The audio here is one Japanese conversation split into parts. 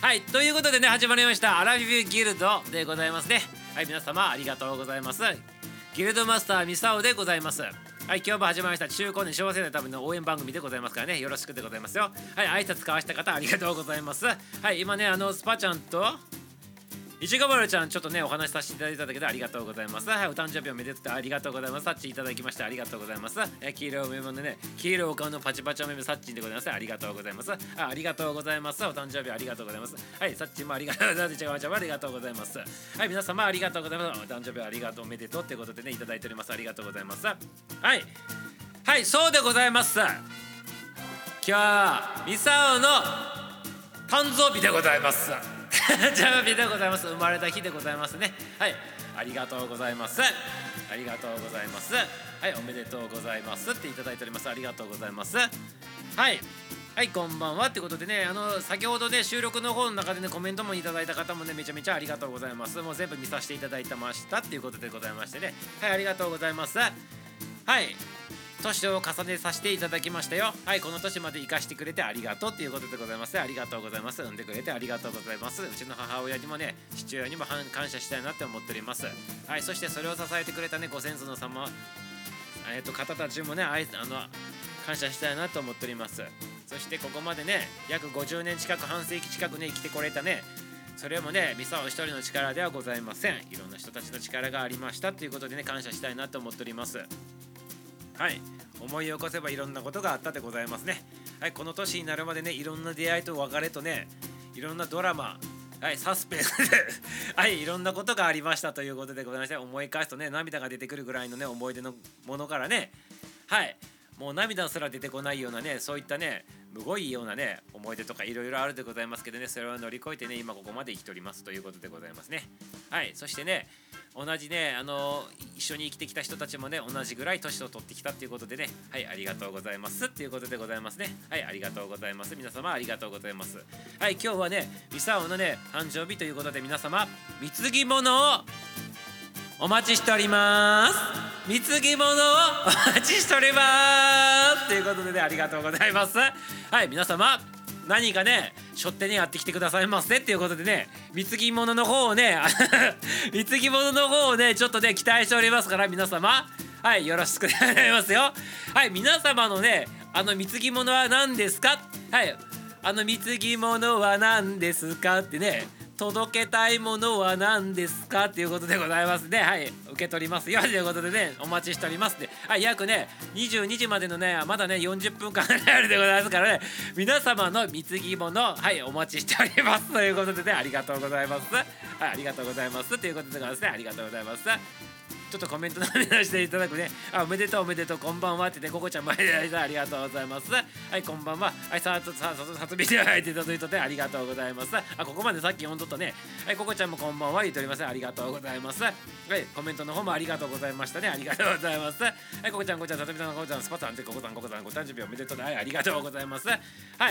はいということでね始まりましたアラフィフギルドでございますね。はい皆様ありがとうございます。ギルドマスターミサオでございます。はい今日も始まりました。中高年小学生のための応援番組でございますからね。よろしくでございますよ。はい挨拶交わした方ありがとうございます。はい今ねあのスパちゃんといちごまるちゃんちょっとねお話しさせていただいただけでありがとうございます。はいお誕生日おめでとうありがとうございます。サッチいただきましてありがとうございますえ黄色いお目もね黄色いお顔のパチパチお目もサッチでございます。ありがとうございます。あありがとうございますお誕生日ありがとうございます。はいサッチもありがとうございます。いちごまるちゃんもありがとうございます。はい皆様ありがとうございます。お誕生日ありがとうおめでとうってことでねいただいております。ありがとうございます。はいはいそうでございます。今日はミサオの誕生日でございます。誕生日でございます。生まれた日でございますね。はい。ありがとうございます。ありがとうございます。はい。おめでとうございますっていただいております。ありがとうございます。はい。はいこんばんはってことでねあの先ほどね収録の方の中でねコメントもいただいた方もねめちゃめちゃありがとうございます。もう全部見させていただいてましたっていうことでございましてね。はいありがとうございます。はい。年を重ねさせていただきましたよ。はいこの年まで生かしてくれてありがとうっていうことでございます。ありがとうございます。産んでくれてありがとうございます。うちの母親にもね父親にも感謝したいなって思っております。はいそしてそれを支えてくれたねご先祖の様えっ、と方たちもねあいあの感謝したいなと思っております。そしてここまでね約50年近く半世紀近くね生きてこれたねそれもねミサオ一人の力ではございません。いろんな人たちの力がありましたということでね感謝したいなと思っております。はい。思い起こせばいろんなことがあったでございますね。はいこの年になるまでねいろんな出会いと別れとねいろんなドラマはい、サスペンス はい、いろんなことがありましたということでございまして思い返すとね涙が出てくるぐらいのね思い出のものからねはいもう涙すら出てこないようなねそういったねむごいようなね思い出とかいろいろあるでございますけどねそれを乗り越えてね今ここまで生きておりますということでございますね。はいそしてね同じねあの一緒に生きてきた人たちもね同じぐらい年を取ってきたっていうことでねはいありがとうございますっていうことでございますね。はいありがとうございます。皆様ありがとうございます。はい今日はねミサオのね誕生日ということで皆様貢ぎ物をお待ちしております。貢ぎ物をお待ちしております。ということでねありがとうございます。はい皆様何かねしょってねやってきてくださいませ。っていうことでね貢ぎ物の方をね 貢ぎ物の方をねちょっとね期待しておりますから皆様。はいよろしくお願いしますよ。はい皆様のねあの貢ぎ物は何ですか？はいあの貢ぎ物は何ですか？ってね届けたいものは何ですか？っていうことでございますね。はい。受け取ります。よということでねお待ちしておりますではい約ね22時までのねまだね40分間あるでございますからね。皆様の貢ぎ物はいお待ちしております。ということでねありがとうございます。はいありがとうございます。ということでございますね。ありがとうございます。ちょっとコメントのみ出していただくね。あ、おめでとうおめでとう、こんばんはってね、ここちゃん前でありがとうございます。はい、こんばんは。はい、さあ、さあ、さつびで入っていただいてありがとうございます。あ、ここまでさっき読んどったね。はい、ここちゃんもこんばんは言っております。ありがとうございます。はい、コメントの方もありがとうございましたね。ありがとうございます。はい、ここちゃん、ここちゃん、さつびさん、ここちゃん、スパさん、ここさん、ここさん、ご誕生日おめでとうはい、ありがとうございます。は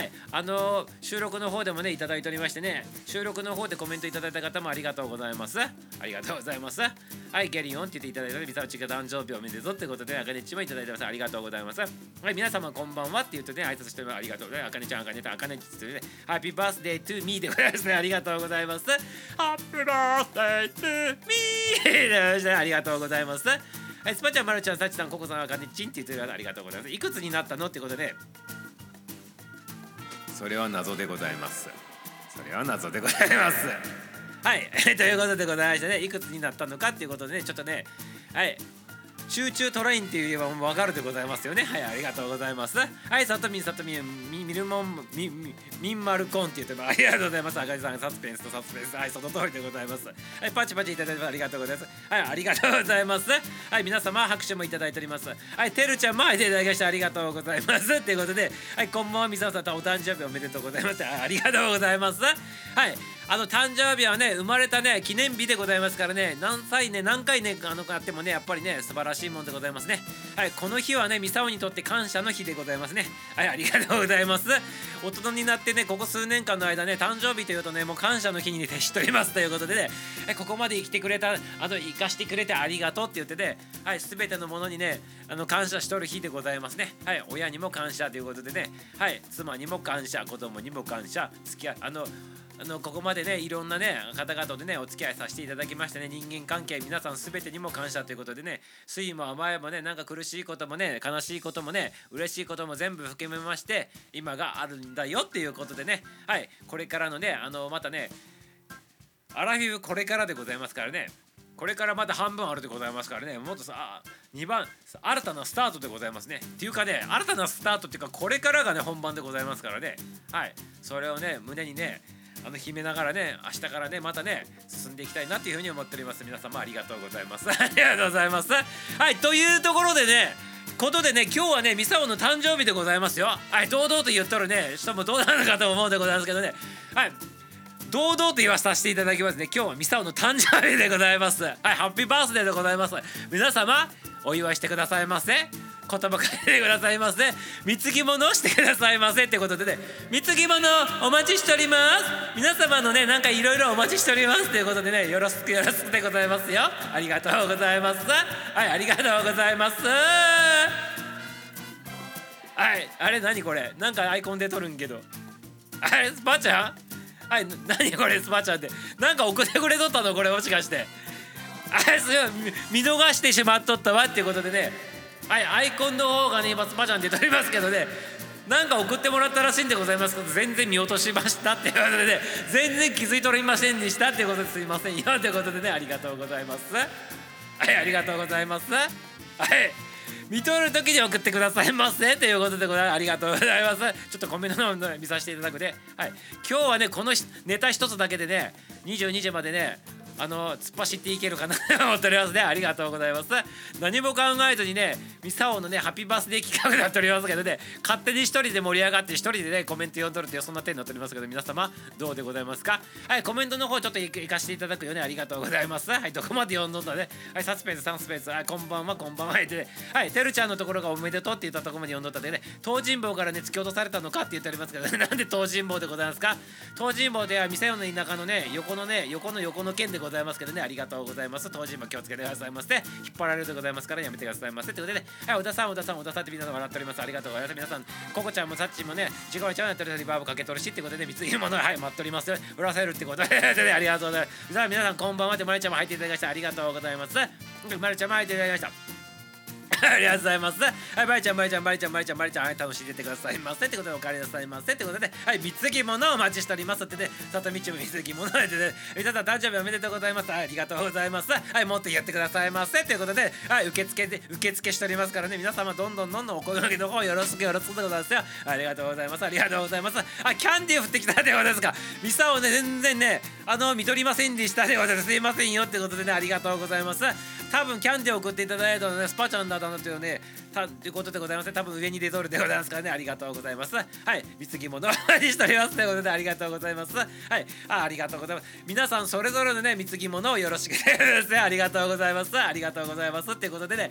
い、あのー、収録の方でもね、いただいておりましてね、収録の方でコメントいただいた方もありがとうございます。ありがとうございます。はい、ゲリオンって言っていただいたリサーチが誕生日おめでとうってことで、あかねちもいただいてます。ありがとうございます。はい、皆様こんばんはって言うとね、挨拶してもありがとうございます。あかねちゃん、あかねちゃん、あかねちってね、ハッピーバースデートゥーミーでございますね。ありがとうございます。ハッピーバースデートゥーミーでありがとうございます。はい、スパちゃん、まるちゃん、さちさん、ココさん、あかねちんって言ってくれてありがとうございます。いくつになったのってことで、それは謎でございます。それは謎でございます。はい、ということでございましてね、いくつになったのかっていうことでね、ちょっとね、はい、集中トレインって言えば分かるでございますよね。はい、ありがとうございます。はい、さとみんさとみん、みみるもん、み、み、みんまるこんって言ってもありがとうございます。あかりさん、サスペンスとサスペンス。はい、その通りでございます。はい、パチパチいただいてありがとうございます。はい、ありがとうございます。はい、皆様拍手もいただいております。はい、てるちゃんもいていただきましてありがとうございます。っていうことで、はい、こんばんは、みささんとお誕生日おめでとうございます。ありがとうございます。はい。あの誕生日はね生まれたね記念日でございますからね何歳ね何回ねあのあってもねやっぱりね素晴らしいもんでございますね。はいこの日はねミサオにとって感謝の日でございますね。はいありがとうございます。大人になってねここ数年間の間ね誕生日というとねもう感謝の日に徹しております。ということでねはいここまで生きてくれたあの生かしてくれてありがとうって言ってねはい全てのものにねあの感謝しとる日でございますね。はい親にも感謝ということでねはい妻にも感謝子供にも感謝付き合あのあのここまでねいろんなね方々でねお付き合いさせていただきましてね人間関係皆さん全てにも感謝ということでね酸いも甘いもねなんか苦しいこともね悲しいこともね嬉しいことも全部含めまして今があるんだよっていうことでねはいこれからのねあのまたねアラフィフこれからでございますからねこれからまだ半分あるでございますからねもっとさ2番新たなスタートでございますね。っていうかね新たなスタートっていうかこれからがね本番でございますからね。はいそれをね胸にねあの秘めながらね明日からねまたね進んでいきたいなっていうふうに思っております。皆様ありがとうございます。ありがとうございます。はいというところでねことでね今日はねミサオの誕生日でございますよ。はい堂々と言っとるね人もどうなのかと思うでございますけどね。はい堂々と言わさせていただきますね。今日はミサオの誕生日でございます。はいハッピーバースデーでございます。皆様お祝いしてくださいませ。言葉書いてくださいませ。貢ぎ物をしてくださいませってことでね。貢ぎ物お待ちしております。皆様のねなんかいろいろお待ちしておりますということでね。よろしくよろしくでございますよ。ありがとうございます。はいありがとうございます。はいあれ何これ？なんかアイコン出とるんけど。あれスパちゃんはい何これ？スパちゃんって。なんか送ってくれとったの？これもしかして。あれすごい見逃してしまっとったわっていうことでね。はいアイコンの方がね今スパちゃんって撮りますけどね。なんか送ってもらったらしいんでございますけど全然見落としましたっていうことでね。全然気づいとりませんでしたっていうことですいません。よということでねありがとうございます。はいありがとうございます。はい。見とる時に送ってくださいませということでございます。ありがとうございますちょっとコメントの方見させていただくで、はい、今日はねこのネタ一つだけでね22時までねあの突っ走っていけるかな？と思っておりますねありがとうございます。何も考えずにねミサオのねハッピーバースデー企画になっておりますけどね勝手に一人で盛り上がって一人でねコメント読んどるっていうそんな点になっておりますけど皆様どうでございますか？はいコメントの方ちょっと行かせていただくよね。ありがとうございます。はいどこまで読んどんだね？はいサスペンスサスペンス。はいこんばんはこんばんは。ではいてるちゃんのところがおめでとうって言ったところまで読んどったでね東尋坊からね突き落とされたのかって言っておりますけど、ね、なんで東尋坊でございますか？東尋坊ではミサオの田舎のね横のね横の横の県でございます。けどね。ありがとうとうございます。当時も気をつけてくださいませ引っ張られるでございますからやめてくださいませ。ということで、はい、小田さん小田さん小田さんって皆さん笑っておりますありがとうございます。皆さんココちゃんもサッチもねジゴリちゃんやってるリバーブかけとるしってことで三ついものはい待っております売らせるってことで。ありがとうございます。さあ皆さんこんばんはでまりちゃんも入っていただきましてありがとうございます。まるちゃんも入っていただきました。ありがとうございます。はい、バリちゃん、バリちゃん、バリちゃん、バリちゃん、バリちゃん、はい、楽しんでてくださいませ。ってことで、お帰りなさいませ。ってことで、はい、貢ぎ物をお待ちしておりますってね、里道も貢ぎ物でね、皆さん、誕生日おめでとうございます。ありがとうございます。はい、もっとやってくださいませ。ということで、はい、受付で、受付しておりますからね、皆様、どんどんどんどんお声掛けの方よろしくよろしくでございますよ。ありがとうございます。ありがとうございます。あ、キャンディー降ってきたってことですか。ミサをね、全然ね、あの、見とりませんでしたってことですいませんよってことでね、ありがとうございます。多分、キャンディー送っていただいたのね、スパちゃんだとなんだったよね、たということでございます多分上に出とるでございますからね。ありがとうございます。はい。貢ぎ物 にしておりますということでありがとうございます。はい。あありがとうございます。皆さんそれぞれのね貢ぎ物をよろしくですね。ありがとうございます。ありがとうございます。っていうことでね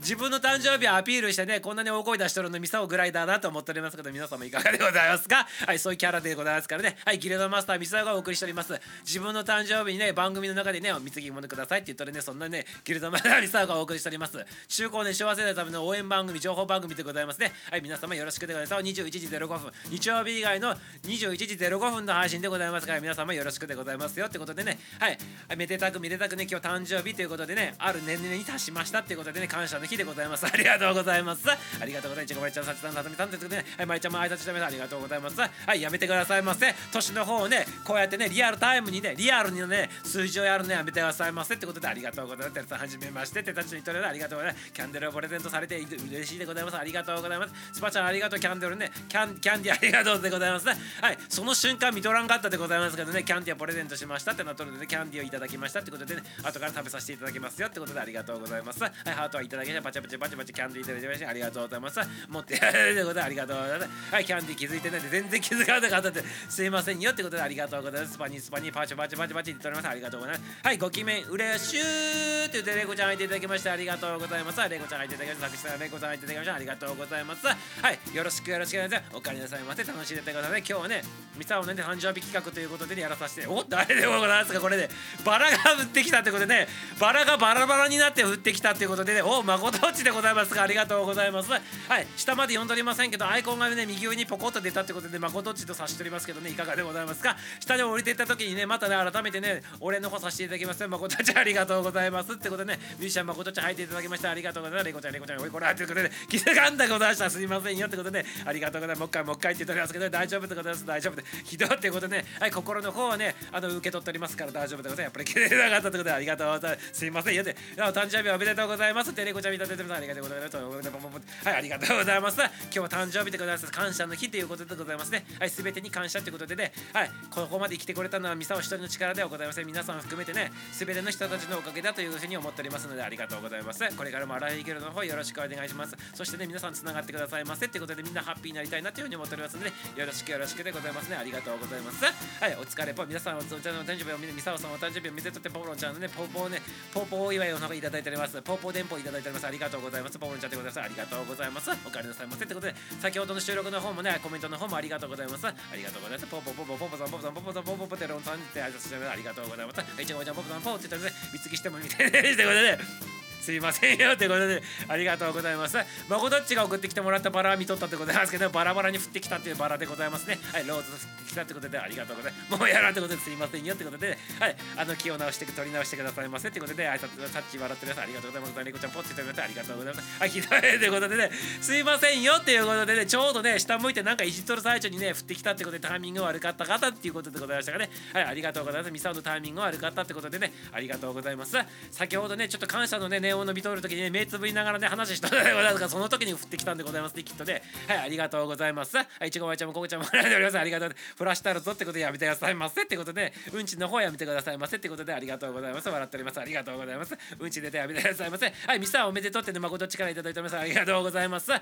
自分の誕生日をアピールしてねこんなに大声出しとるのミサオぐらいだと思っておりますけど皆様いかがでございますか？はい。そういうキャラでございますからね。はい。ギルドマスターミサオがお送りしております。自分の誕生日にね番組の中でね貢ぎ物くださいって言ったらねそんなねギルドマスターミサオがお送りしております。中高年幸せなための応援番組情報番組でございますね。はい皆様よろしくでございます。21時05分。日曜日以外の21時05分の配信でございますから皆様よろしくでございますよ。ってことでね。はい。めでたくめでたくね今日誕生日ということでね。ある年齢に達しましたっていうことでね。感謝の日でございます。ありがとうございます。ありがとうございます。ちごまりちゃんさちさんさとみさんということでねはいまりちゃんも挨拶してます。ありがとうございます。はいやめてくださいませ。年の方をねこうやってねリアルタイムにねリアルにね数字をやるのやめてくださいませ。ってことでありがとうございます。はじめまして。てたちにとれありがとうございます。キャンデルをプレゼントされて嬉しいでございます。ありがとうございます。スパちゃんありがとう。キャンデルね。キャンキャンディありがとうでございますね。はい。その瞬間見とらんかったでございますけどね。キャンディをプレゼントしましたってなっとるので、ね、キャンディをいただきましたってことでね。後から食べさせていただきますよってことでありがとうございます。はい。ハートはいただきましたバチバチバチバチキャンディいただきましてありがとうございます。持ってやるということでありがとうございます。はい。キャンディ気づいてないで全然気づかなかったって。すいませんよってことでありがとうございます。スパニスパニーパチパチパチパチって言っております。ありがとうございます。はい。ごきめんうれしゅーって言ってレゴちゃん入っていただきましてありがとうございます。レゴちゃん入っていただきまして作詞ささんねご参加いただきましたありがとうございます。はいよろしくよろしくお願いします。お帰りなさいませ。楽しんでてください今日はねミサオのね誕生日企画ということで、やらさせて。お誰でもございますか？これで、ね、バラが降ってきたってことでねバラがバラバラになって降ってきたってことでねおまことっちでございますがありがとうございます。はい下まで読んでおりませんけどアイコンがね右上にポコッと出たってことでまことっちと差しておりますけどねいかがでございますか？下に降りていった時にねまたね改めてね俺の方させていただきます。まことっちありがとうございますってことでねミュージシャンまことっち入っていただきましたありがとうございます。レコちゃんレコちゃんおいこら。ということで気づかんだございましたすいませんよ。ってことでありがとうございます。もう一回もう一回って言っておりますけど大丈夫でございます。大丈夫でひどいってことでねはい心の方はねあの受け取っておりますから大丈夫でございますやっぱり切れなかったってことでありがとうございます。すいませんよ。ってお誕生日おめでとうございます。ってレコちゃん見たててます。ありがとうございます。はいありがとうございます。今日は誕生日でございます。感謝の日ということでございますね。はい全てに感謝ということでね。はいここまで生きてこれたのはミサオ一人の力ではございません。皆さん含めてね全ての人たちのおかげだというふうに思っておりますのでありがとうございます。これからもアラフィギルの方よろしくお願い願いします。そしてね皆さんつながってくださいませってことでみんなハッピーになりたいなというふうに思っておりますので、ね、よろしくよろしくでございますね。ありがとうございます。はいお疲れぽ。皆さんお誕生日をミサオさんお誕生日を見てとってポーロンちゃんのねポーポーねポーポーお祝いをなんかいただいております。ポーポー電報いただいております。ありがとうございます。ポーロンちゃんでございます。ありがとうございます。お帰りなさいませってことで先ほどの収録の方もねコメントの方もありがとうございます。ありがとうございます。ポーポーポーポーポーポさんポーポさんポーポーさんポーポーポテロンさんって挨拶してありがとうございますいちごちゃんポーポーさんポーって言ったらね見つきしても見てねってことですすいませんよ。ということでありがとうございます。まこどっちが送ってきてもらったバラは見とったってことなんですけどバラバラに降ってきたっていうバラでございますね。はいローズ降ってきたってことでありがとうございます。もうやらんってことですいませんよってことではいあの気を直して取り直してくださいませってことで挨拶さっち笑ってくださいありがとうございます。猫ちゃんポッて言ってくれてありがとうございます。はいひどいということでねすいませんよっていうことでねちょうどね下向いてなんかいじっとる最中にね降ってきたってことでタイミング悪かった方っていうことでございましたがね。はいありがとうございます。ミサオのタイミング悪かったってことでねありがとうございます。先ほどねちょっと感謝のねネオンのビトール時にね目つぶりながらね話したのでございますがその時に降ってきたんでございます。ねきっとね。はいありがとうございます。はいちごまいちゃんもここちゃんもらっております。ありがとう。フラッシュタルトってことでやめてくださいませ。ってことでうんちの方やめてくださいませ。ってことでありがとうございます。笑っております。ありがとうございます。うんち出てやめてくださいませ。はいミサおめでとうってね誠力いただいております。ありがとうございます。はい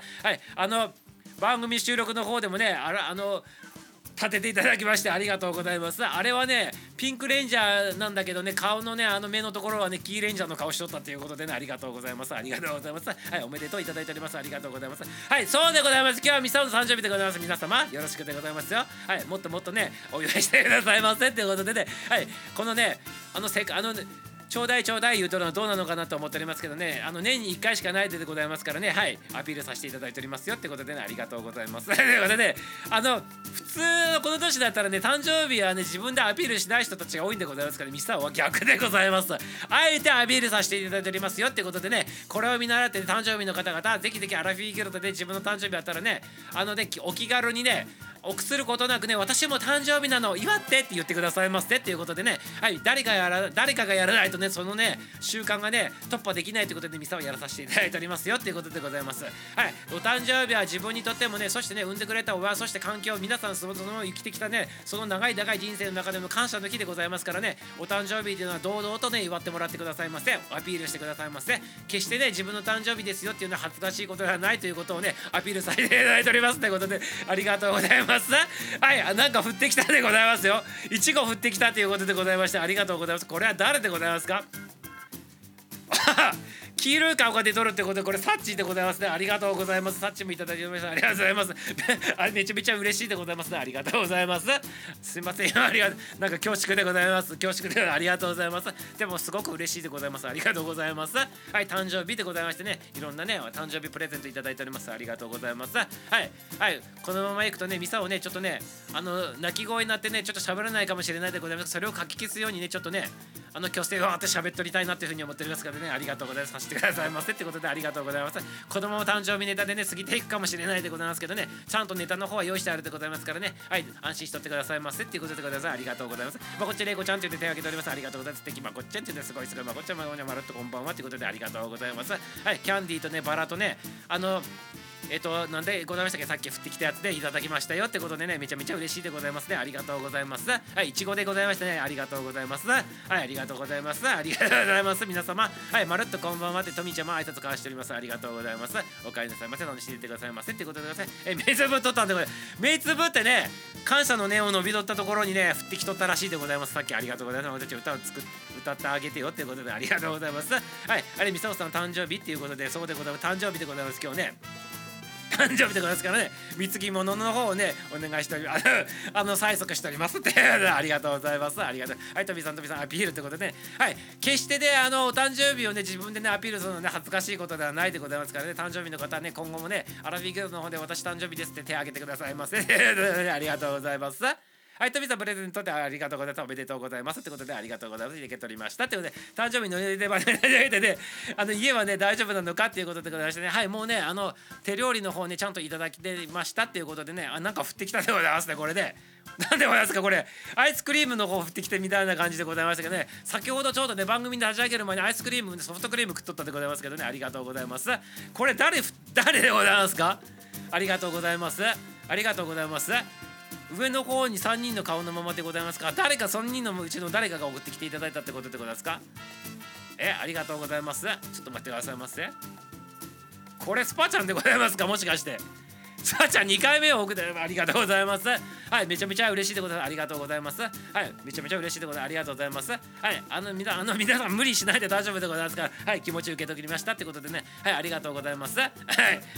あの番組収録の方でもねあらあの立てていただきましてありがとうございます。あれはねピンクレンジャーなんだけどね顔のねあの目のところはねキーレンジャーの顔しとったということでねありがとうございます。ありがとうございます。はいおめでとういただいております。ありがとうございます。はいそうでございます。今日はミサオの誕生日でございます。皆様よろしくでございますよ。はいもっともっとねお祝いしてくださいませっていうことでね。はいこのねあのせあのねちょうだいちょうだい言うとるのはどうなのかなと思っておりますけどね。あの年に1回しかないでございますからね。はい。アピールさせていただいておりますよってことでね。ありがとうございます。ということでね。あの普通のこの年だったらね誕生日はね自分でアピールしない人たちが多いんでございますからミスターは逆でございます。あえてアピールさせていただいておりますよってことでね。これを見習って、ね、誕生日の方々ぜひぜひアラフィーギルドで自分の誕生日あったらねあのねお気軽にね臆することなくね私も誕生日なの祝ってって言ってくださいませっていうことでね。はい誰かやら誰かがやらないとねそのね習慣がね突破できないということでミサをやらさせていただいておりますよっていうことでございます。はいお誕生日は自分にとってもねそしてね産んでくれた親そして環境皆さんその生きてきたねその長い長い人生の中でも感謝の日でございますからねお誕生日っていうのは堂々とね祝ってもらってくださいませアピールしてくださいませ決してね自分の誕生日ですよっていうのは恥ずかしいことではないということをねアピールさせていただいておりますということでありがとうございます。ます。なはいなんか降ってきたでございますよ。いちご降ってきたということでございましてありがとうございます。これは誰でございますか？黄色い顔が出とるってことでこれサッチでございますね。ありがとうございます。サッチもいただきました。ありがとうございます。あれめちゃめちゃ嬉しいでございますね。ありがとうございます。すいません。ありがとう。なんか恐縮でございます。恐縮で ありがとうございます。でもすごく嬉しいでございます。ありがとうございます。はい誕生日でございましてね。いろんなね誕生日プレゼントいただいております。ありがとうございます。はいはいこのままいくとねミサをねちょっとねあの泣き声になってねちょっと喋らないかもしれないでございます。それをかき消すようにねちょっとねあの虚勢をあって喋っとりたいなっていうふうに思っておりますからね。ありがとうございます。してくださいませってことでありがとうございます。子供の誕生日ネタでね過ぎていくかもしれないでございますけどねちゃんとネタの方は用意してあるでございますからね。はい安心しとってくださいませっていうことでございますありがとうございます。まこっちれいこちゃんと言って手を挙げております。ありがとうございます。素敵まこっちゃんって言ってすごいすごいまこっちゃんまこっちゃまるっとこんばんはっていうことでありがとうございますはいキャンディーとねバラとねあのえっとなんでございましたっけ？さっき降ってきたやつでいただきましたよってことでねめちゃめちゃ嬉しいでございますね。ありがとうございます。はいいちごでございましたね。ありがとうございます。はいありがとうございます。ありがとうございます。皆様。はいまるっとこんばんはってとみちゃま挨拶交わしております。ありがとうございます。お帰りなさい。ませ楽しんでいてくださいませってことでくださいえ目つぶっとったんでございます目つぶってね感謝の念を伸びとったところにね降ってきとったらしいでございます。さっきありがとうございます。俺たち歌を作っ歌ってあげてよってことでありがとうございます。はいあれみさおさん誕生日っていうことでそうでございます。誕生日でございます。今日ね。誕生日でございますからね。貢ぎ物の方をねお願いしております。あの催促しておりますって。ありがとうございます。ありがとう。はいトビさんトビさんアピールってことでね。はい。決してねあのお誕生日をね自分でねアピールするのね恥ずかしいことではないでございますからね。誕生日の方はね今後もねアラビーギルの方で私誕生日ですって手を挙げてくださいませ。ありがとうございます。はい、トビさんプレゼントでありがとうございます。おめでとうございます。ってことでありがとうございます。受け取りました。ということで、誕生日の出番でね、あの家はね、大丈夫なのかっていうことでございましてね、はい、もうね、あの手料理の方ね、ちゃんといただきてましたっていうことでね、あなんか降ってきたでございますね、これで、なんでございますか、これ、アイスクリームの方降ってきてみたいな感じでございましたけどね、先ほどちょうどね、番組で立ち上げる前にアイスクリーム、ソフトクリーム食っとったでございますけどね、ありがとうございます。これ誰、誰でございますか？ありがとうございます。ありがとうございます。上の方に3人の顔のままでございますか？誰か3人のうちの誰かが送ってきていただいたってことでございますか？えありがとうございます。ちょっと待ってくださいませ。これスパちゃんでございますか？もしかして。さあちゃん2回目を送ってありがとうございます。はい、めちゃめちゃ嬉しいでございます。ありがとうございます。はい、めちゃめちゃ嬉しいでございます。ありがとうございます。はい、あの、みな、あの、皆さん無理しないで大丈夫でございますから、はい、気持ち受け取りましたってことでね、はい、ありがとうございます。はい、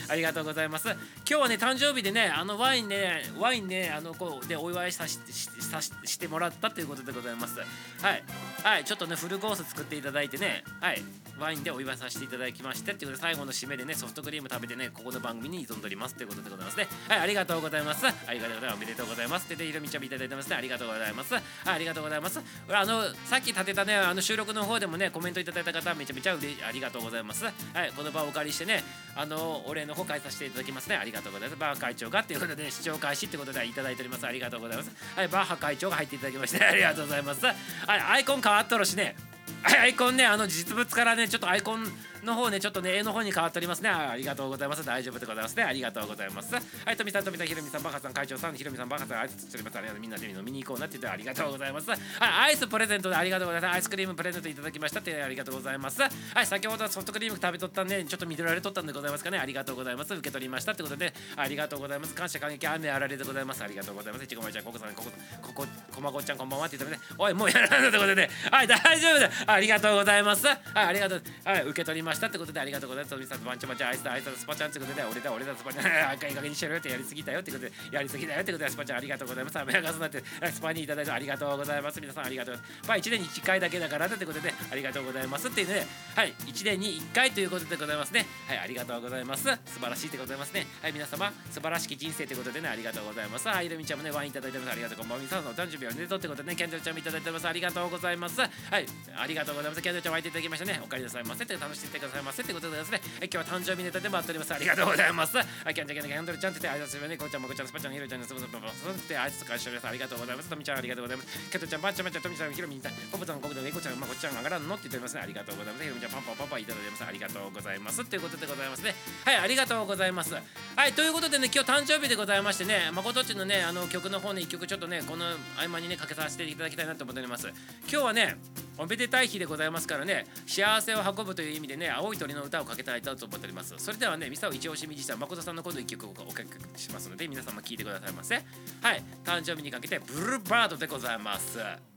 ありがとうございます。今日はね、誕生日でね、あのワインね、ワインね、あの、こう、でお祝いさしさしてもらったということでございます。はい、はい、ちょっとね、フルコース作っていただいてね、はい、ワインでお祝いさせていただきましてってことで、最後の締めでね、ソフトクリーム食べてね、ここの番組に挑んでおりますということでございますございますね。はい、ありがとうございます。ありがとうございます。おめでとうございます。で、ひろみちゃんいただいてますね。ありがとうございます。ありがとうございます。あの、さっき立てたね、あの収録の方でもね、コメントいただいた方、めちゃめちゃうれありがとうございます。はい、この場をお借りしてね、あの、お礼の方返させていただきますね。ありがとうございます。バー会長がっていうことで、視聴開始ってことでいただいております。ありがとうございます。はい、バーハ会長が入っていただきまして、ありがとうございます。はい、アイコン変わっとるしね。アイコンね、あの実物からね、ちょっとアイコンの方ね、ちょっとね、絵の方に変わっておりますね。ありがとうございます。大丈夫でございますね。ありがとうございます。はい、富さん、富さん、ひろみさん、バカさん、会長さん、ひろみさん、バカさん、あいつしております。ありがとうみんなで飲みに行こうなって言ってありがとうございます。はい、アイスプレゼントでありがとうございます。アイスクリームプレゼントいただきましたってありがとうございます。はい、先ほどソフトクリーム食べとったんで、ちょっと見られとったんでございますかね。ありがとうございます。受け取りましたってことで、ありがとうございます。感謝感激、雨あられでございます。ありがとうございます。いちごまちゃん、ここさん、ここ、ここ、こまこちゃん、こんばんはって言ってね。おい、もうやらないってことでね。はい、大丈夫だ。ありがとうございます。はい、ありがとう。はい、受け取りましたたってことで、ありがとうございます。富さん、バンチョバンチョ、アイスだ、アイスだ、スパちゃんってことで、俺だ、俺だ、スパちゃん、赤い加減にしてるよってやりすぎたよってことで、やりすぎだよってことで、スパちゃん、ありがとうございます。雨がすなって、スパにいただいてありがとうございます。皆さん、ありがとうござい。ます。まあ、1年に1回だけだからってことで、ありがとうございますっていうね、はい、1年に1回ということでございますね。はい、ありがとうございます。素晴らしいでございますね。はい、皆様、素晴らしき人生ということでね、ありがとうございます。はい、ひろみちゃんもね、ワインいただいてます。ありがとう。こんばんは。皆さんのお誕生日おめでとうってことでね、キャンドルちゃんもいただいてます。ありがとうございます。はい、ありがとうございます。キャンドルちゃん湧いていただきましたね。お帰りなさいませって楽しんでいってくださいませってことでですね、今日は誕生日ネタでもあっております。ありがとうございます。はい、キャンちゃん、キャンドルちゃんって言って、あいつね、こうちゃん、まこちゃん、スパちゃん、ひろちゃん、スパちゃん、スパちゃん、あいつかしております。ありがとうございます。とみちゃん、ありがとうございます。キャトちゃん、ばっちゃん、ばっちゃん、とみちゃん、ひろみんたん、ポポちゃん、ここで、ねこちゃん、まこちゃん、上がらんのって言っておりますね。ありがとうございます。ひろみちゃん、パンパンパンパンいただいてます。ありがとうございます。ということでございますね。はい、ありがとうございます。はい、ということでね、今日誕生日でございましてね、まことっちのね、あの曲の方ね、一曲ちょっとね、この合間にね、かけさせていただきたいなと思っております。今日はね、おめでたい日でございますからね幸せを運ぶという意味でね青い鳥の歌をかけたいと思っております。それではねミサオ一押しミジシャン誠さんの今度1曲をおかけしますので皆様聴いてくださいませ。はい誕生日にかけてブルーバードでございます。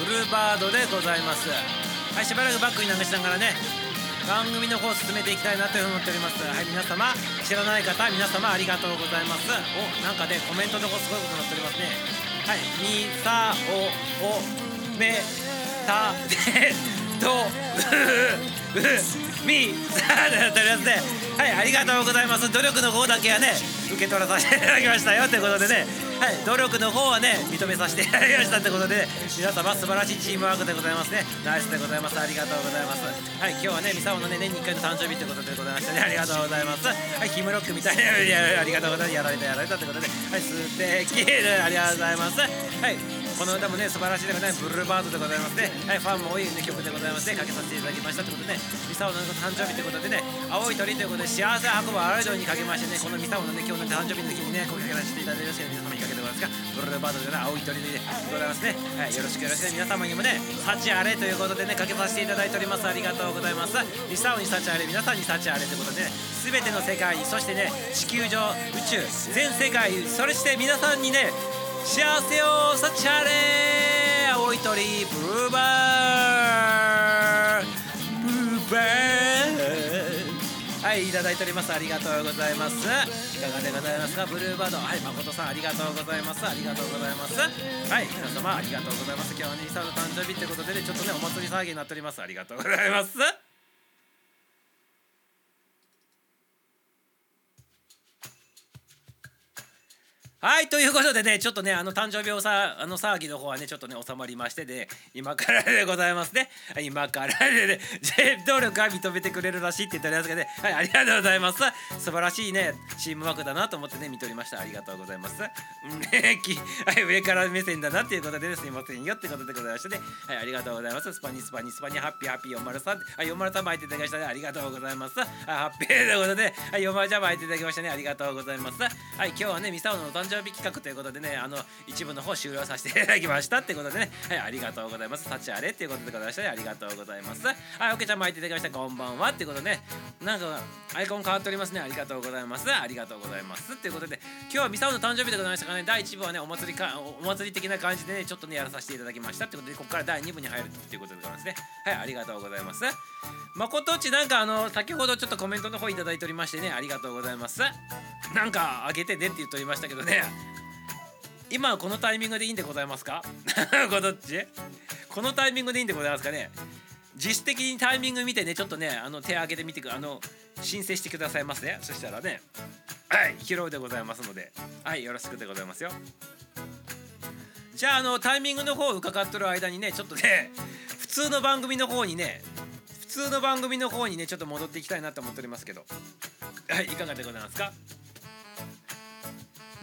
ブルーバード」でございます。はいしばらくバックに流しながらね番組の方進めていきたいなというふうに思っております。はい皆様知らない方皆様ありがとうございます。おなんかねコメントの方すごいことになっておりますね。はいみさおおめたでとう みさでなっておりますね。はいありがとうございます。努力の方だけはね受け取らさせていただきましたよ。ということでねはい努力の方はね認めさせて いただきましたということで皆様素晴らしいチームワークでございますね。ナイスでございます。ありがとうございます。はい今日はねミサオのね年に1回の誕生日ということでございましたね。ありがとうございます。はいキムロックみたいな。ありがとうございます。やられたやられたということで。はい素敵。ありがとうございます。はい。この歌もね素晴らしいでございます。ブルーバードでございますね。はいファンも多い、ね、曲でございますね。かけさせていただきました。ということでねミサオの誕生日ということでね青い鳥ということで幸せ運ぶアライドにかけましてねこのミサオのね今日の誕生日の時にね声かけさせていただいてますけど皆様いかがでございますかブルーバードでね青い鳥でございますね。はいよろしくよろしく皆様にもね幸あれということでねかけさせていただいております。ありがとうございます。ミサオに幸あれ皆さんに幸あれということでね全ての世界そしてね地球上宇宙全世界それして皆さんにね幸せを幸あれ青い鳥ブルーバーブルーバーはいいただいております。ありがとうございます。いかがでございますか？ブルーバード。はい誠さんありがとうございます。ありがとうございます。はい皆様ありがとうございます。今日はねイサの誕生日ということでねちょっとねお祭り騒ぎになっております。ありがとうございます。はいということでねちょっとねあの誕生日をさあの騒ぎの方はねちょっとね収まりましてで今からでございますね。今からでね努力が認めてくれるらしいって言ったらすけどねはいありがとうございます。素晴らしいねチームワークだなと思ってね見ておりました。ありがとうございます。うんねきはい上から目線だなっていうことでねすいませんよってことでございましてね。はいありがとうございます。スパニスパニスパニハッピーハッピー403はい403も入っていただきましたね。ありがとうございます。はいハッピーということではい403も入っていただきましたね。ありがとうございます。はい今日はねミサオの誕生日生日企画ということでねあの一部の方終了させていただきましたってことでね。はいありがとうございます。幸あれっていうことでございましたねありがとうございます。はいおけちゃんも入っていただきました。こんばんはってことでね。なんかアイコン変わっておりますね。ありがとうございます。ありがとうございますっていうことで。今日はミサオの誕生日でございましたからね。第1部はねお祭りかお祭り的な感じでねちょっとねやらさせていただきましたってことでここから第2部に入るっていうことでございますね。はいありがとうございます。誠っちなんかあの先ほどちょっとコメントの方いただいておりましてねありがとうございます。なんかあげてねって言っておりましたけどね。今このタイミングでいいんでございますかこどっちこのタイミングでいいんでございますかね実質的にタイミング見てねちょっとねあの手挙げてみてくあの申請してくださいますねそしたらねはい披露でございますのではいよろしくでございますよじゃああのタイミングの方を伺ってる間にねちょっとね普通の番組の方にね普通の番組の方にねちょっと戻っていきたいなと思っておりますけどはいいかがでございますか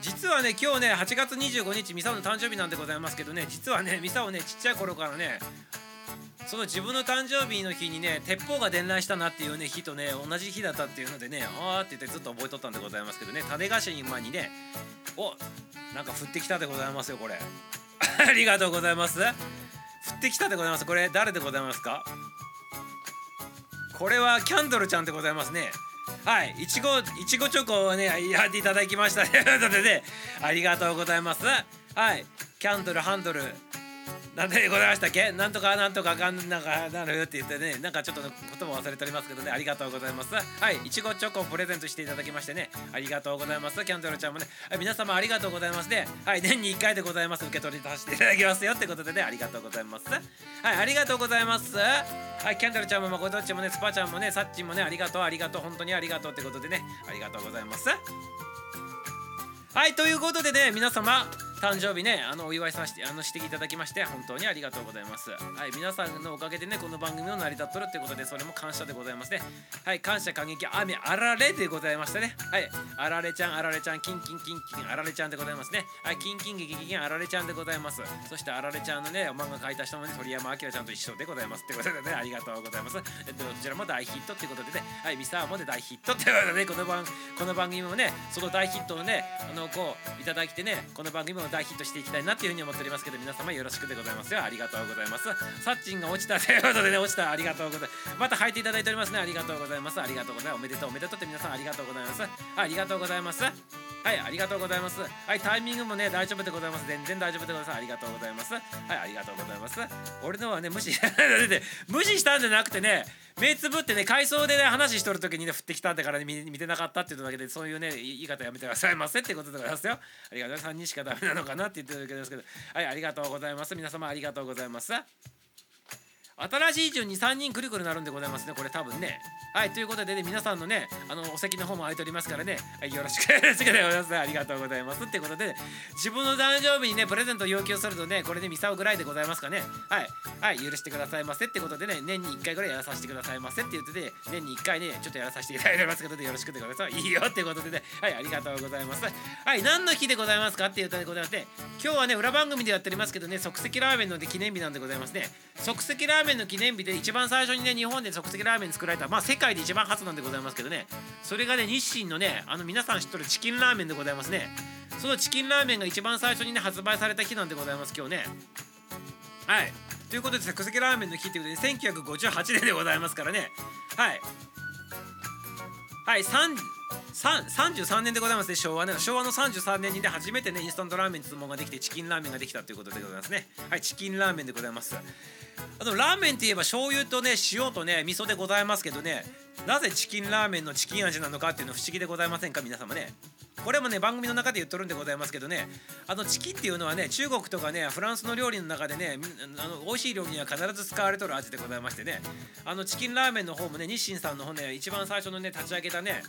実はね今日ね8月25日ミサオの誕生日なんでございますけどね実はねミサオねちっちゃい頃からねその自分の誕生日の日にね鉄砲が伝来したなっていうね日とね同じ日だったっていうのでねあーって言ってずっと覚えとったんでございますけどね種子島にねおなんか降ってきたでございますよこれ。ありがとうございます。降ってきたでございます。これ誰でございますか？これはキャンドルちゃんでございますね。はいいちごいちごチョコをねやっていただきましたということでね ありがとうございます。はいキャンドルハンドル。なんでございましたっけ？なんとかなんとかかんなんかなるって言ってね。なんかちょっと言葉忘れておりますけどね。ありがとうございます。はい。いちごチョコをプレゼントしていただきましてね。ありがとうございます。キャンドルちゃんもね、皆様ありがとうございますね。はい。年に1回でございます。受け取りさせていただきますよってことでね。ありがとうございます。はい。ありがとうございます。はい。キャンドルちゃんもまこどっちもねスパちゃんもねサッチもねありがとうありがとう本当にありがとうってことでね。ありがとうございます。はい。ということでね皆様。誕生日ねあのお祝いさせてあのしていただきまして本当にありがとうございます。はい皆さんのおかげでねこの番組も成り立っとるってことでそれも感謝でございますね。はい感謝感激雨あられでございましたね。はいあられちゃんあられちゃんキンキンキンキンあられちゃんでございますね。はいキンキンキンキンキンあられちゃんでございます。そしてあられちゃんのね漫画描いた人もね鳥山明ちゃんと一緒でございますってことでねありがとうございます。えっとこちらも大ヒットってことでね。はいミサーもね大ヒットってことでねこの番この番組もねその大ヒットをねあのこういただいてねこの番組も大ヒットしていきたいなっていうふうに思っておりますけど皆様よろしくでございます。よありがとうございます。サッチンが落ちたということでね落ちた。ありがとうございます。また履いていただいておりますね。ありがとうございます。ありがとうございます。おめでとうおめでとうって皆さんありがとうございます。ありがとうございます。はいありがとうございます。はいタイミングもね大丈夫でございます。全然大丈夫でございます。ありがとうございます。はいありがとうございます。俺のはね無視 無視したんじゃなくてね目つぶってね回想でね話しとる時にね降ってきたんだからね見てなかったっていうだけでそういうね言い方やめてくださいませってことでございますよありがとうございます3人しかダメなのかなって言ってるわけですけど。はいありがとうございます。皆様ありがとうございます。新しい順に3人くるくるなるんでございますねこれ多分ね。はいということでね皆さんのねあのお席の方も空いておりますからね、はい、よろしくよろしくでございます。ありがとうございますってことで、ね、自分の誕生日にねプレゼントを要求するとねこれでミサオぐらいでございますかね。はいはい許してくださいませってことでね年に1回ぐらいやらさせてくださいませって言ってて年に1回ねちょっとやらさせていただいておりますけどよろしくでございます。いいよってことでね。はいありがとうございます。はい何の日でございますかっていうとでございまして今日はね裏番組でやっておりますけどね即席ラーメンので記念日なんでございますね。即席ラーメンメンの記念日で一番最初にね日本で即席ラーメン作られたまあ世界で一番初なんでございますけどね。それがね日清のねあの皆さん知っとるチキンラーメンでございますね。そのチキンラーメンが一番最初にね発売された日なんでございます今日ね。はい。ということで即席ラーメンの日っていうことで1958年でございますからね。はい。はい3 33年でございますね昭和ね。昭和の33年にで初めてねインスタントラーメンというものができてチキンラーメンができたということでございますね。はいチキンラーメンでございます。あのラーメンって言えば醤油とね塩とね味噌でございますけどね。なぜチキンラーメンのチキン味なのかっていうの不思議でございませんか皆様ね。これもね番組の中で言っとるんでございますけどね。あのチキンっていうのはね中国とかねフランスの料理の中でねあの美味しい料理には必ず使われとる味でございましてね。あのチキンラーメンの方もね日清さんの方ね一番最初のね立ち上げたね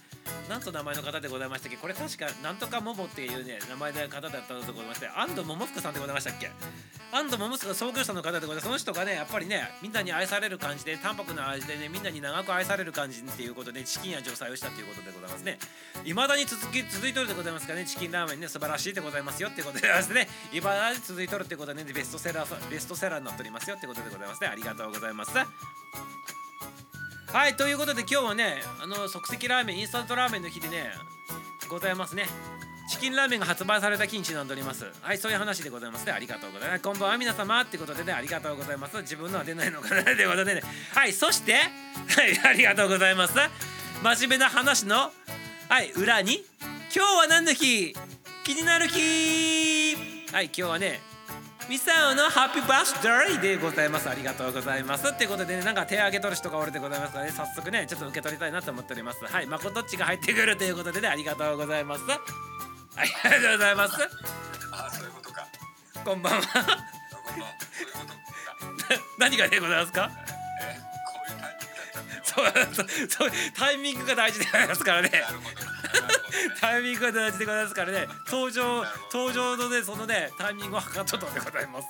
なんと名前の方でございましたっけ？これ確かなんとかももっていうね名前の方だったとございまして安藤桃福さんでございましたっけ？安藤桃福創業者の方でございます。その人がねやっぱりねみんなに愛される感じで淡白な味でねみんなに長く愛される感じっていうことでチキン味を採用したということでございますね。未だに続き続いてるでございますからねチキンラーメンね素晴らしいでございますよってことでですね。未だに続いてるってことでねベストセラーベストセラーになっておりますよってことでございますね。ありがとうございます。はいということで今日はねあの即席ラーメンインスタントラーメンの日でねございますね。チキンラーメンが発売された日になんでおります。はいそういう話でございますね。ありがとうございます。こんばんは皆様ってことでねありがとうございます。自分のは出ないのかなということでね。はいそしてはいありがとうございます。真面目な話のはい裏に今日は何の日？気になる日はい今日はねミサオのハッピーバースデーでございます。ありがとうございます。ってことでね、なんか手挙げとる人がおるでございますからね、早速ね、ちょっと受け取りたいなと思っております。はい、まことっちが入ってくるということでね、ありがとうございます。ありがとうございます。あそういうことか。こんばんは。どうもそういうことか。何がでございますか？えこういうタイミングだったんだよ。そうそうそうタイミングが大事でございますからね。タイミングが大事でございますからね、登場登場のねそのねタイミングを測っとったんでございます。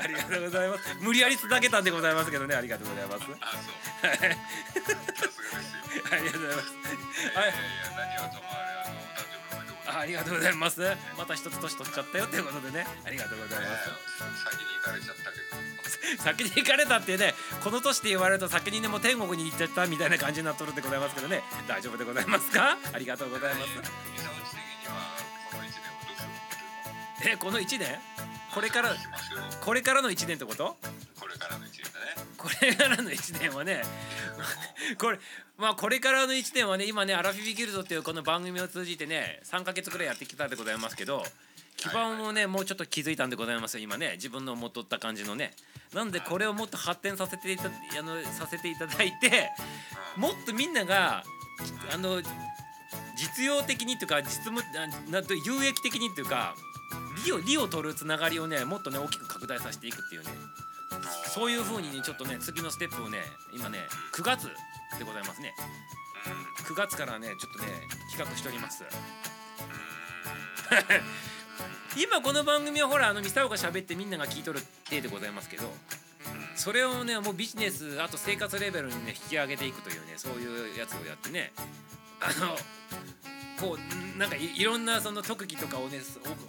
ありがとうございます。無理やりつなげたんでございますけどね、ありがとうございます。あ りがとうございます。はいあれありがとうございます。また一つ年取っちゃったよということでね。ありがとうございます。先に行かれちゃったけど。先に行かれたってねこの年で言われると先にねもう天国に行っちゃったみたいな感じになっとるでございますけどね。大丈夫でございますか？ありがとうございます。えこの1年？これからこれからの1年ってこと？これからのねこれからの1年はね これまあこれからの1年はね今ねアラフィビギルドっていうこの番組を通じてね3ヶ月ぐらいやってきたでございますけど基盤をねもうちょっと気づいたんでございますよ今ね自分の元った感じのね。なんでこれをもっと発展させていたあのさせていただいてもっとみんながあの実用的にっていうか実務あなんと有益的にっていうか利を利を取るつながりをねもっとね大きく拡大させていくっていうねそういう風にねちょっとね次のステップをね今ね9月でございますね。9月からねちょっとね企画しております。今この番組はほらあのミサオが喋ってみんなが聞いとる体でございますけどそれをねもうビジネスあと生活レベルにね引き上げていくというねそういうやつをやってねあのこうなんかいろんなその特技とかをね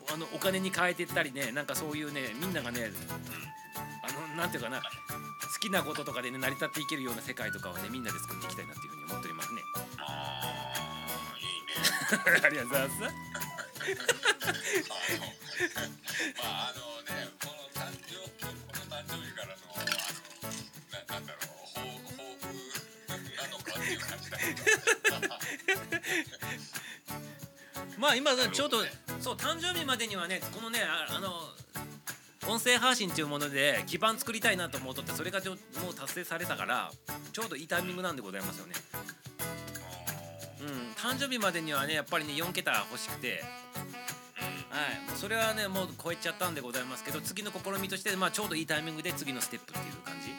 おあのお金に変えていったりねなんかそういうねみんながねあのなんていうかな好きなこととかでね成り立っていけるような世界とかをねみんなで作っていきたいなっていうふうに思っておりますね。ああいいね ありがとうございます。あのまああのねこの誕生この誕生日からのあのななんだろう抱抱負なのかっていう感じだけどまあ今ちょうどそう誕生日までにはねこのねああの音声配信というもので基盤作りたいなと思うとってそれがちょもう達成されたからちょうどいいタイミングなんでございますよね。うん、誕生日までにはねやっぱりね4桁欲しくて。はい、それはねもう超えちゃったんでございますけど次の試みとして、まあ、ちょうどいいタイミングで次のステップっていう感じ。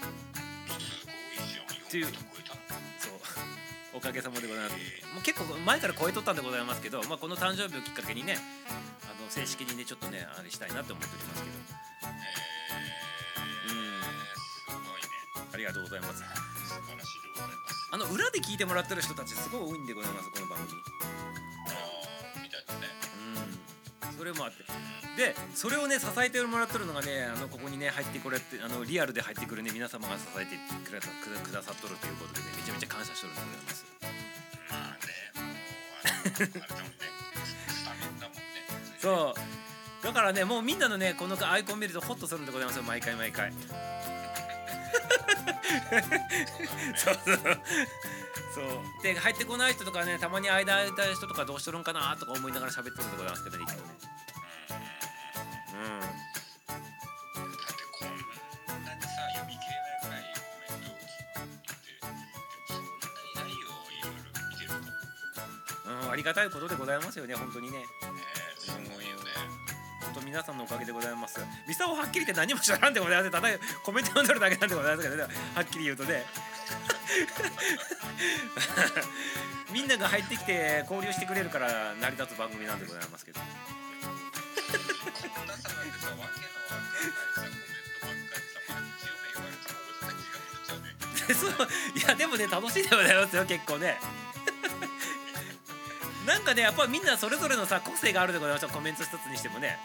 っていう4桁超えたのそう。おかげさまでございます。もう結構前から超えとったんでございますけど、まあ、この誕生日をきっかけにねあの正式にねちょっとねあれしたいなと思っておりますけどりがとうございます。素晴らしいでございます。あの裏で聞いてもらってる人たちすごい多いんでございますこの番組。ああみたいだね。うん。それもあって。でそれをね支えてもらってるのがねあのここにね入ってこれってあのリアルで入ってくるね皆様が支えてくださくだくださっとるということでねめちゃめちゃ感謝してるんでございます。まあねもうあのあれだもんね。スタだもんね。そう。だからねもうみんなのねこのアイコン見るとホッとするんでございますよ毎回毎回そう。そうそうで入ってこない人とかねたまに間空いた人とかどうしとるんかなとか思いながら喋ってるん。でございますけどねいつもねう。んだってこんなにさ読み切れないぐらいコメントを聞いてでもそんなにないよいろいろ見てるとねう。ん、ありがたいことでございますよね本当にね皆さんのおかげでございます。ミサオはっきり言って何も知らんでございます。ただコメント読んでるだけなんでございますけどね。はっきり言うとね。みんなが入ってきて交流してくれるから成り立つ番組なんでございますけど。いさコメントばっかりさまあ一応ね言われても俺たちが取っちゃうねそう。いやでもね楽しいでございますよ結構ね。なんかねやっぱみんなそれぞれのさ個性があるでございますよ。コメント一つにしてもね。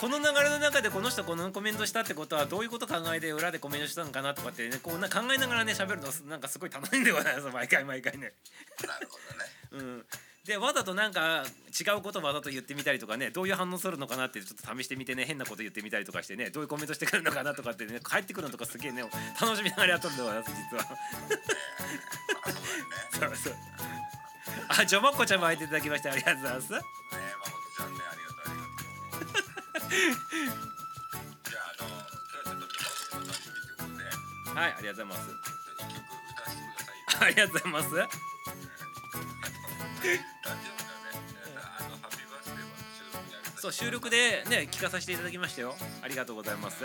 この流れの中でこの人このコメントしたってことはどういうこと考えて裏でコメントしたのかなとかってねこうな考えながらね喋るのなんかすごい楽しいんでございます毎回毎回ね。なるほどねうんでわざとなんか違うことわざと言ってみたりとかねどういう反応するのかなってちょっと試してみてね変なこと言ってみたりとかしてねどういうコメントしてくるのかなとかってね帰ってくるのとかすげえね楽しみながらやっとるんでございます実は。あそうそう。あ、ジョマッコちゃんも入っていただきましてありがとうございます。ああの今日はちょっとミサオ氏の誕生日ということではい、ありがとうございます。一曲歌わせてくださいよありがとうございます。誕生日だねあのハッピーバースデーは収録にあげたそう収録でね聞かさせていただきましたよ。ありがとうございます。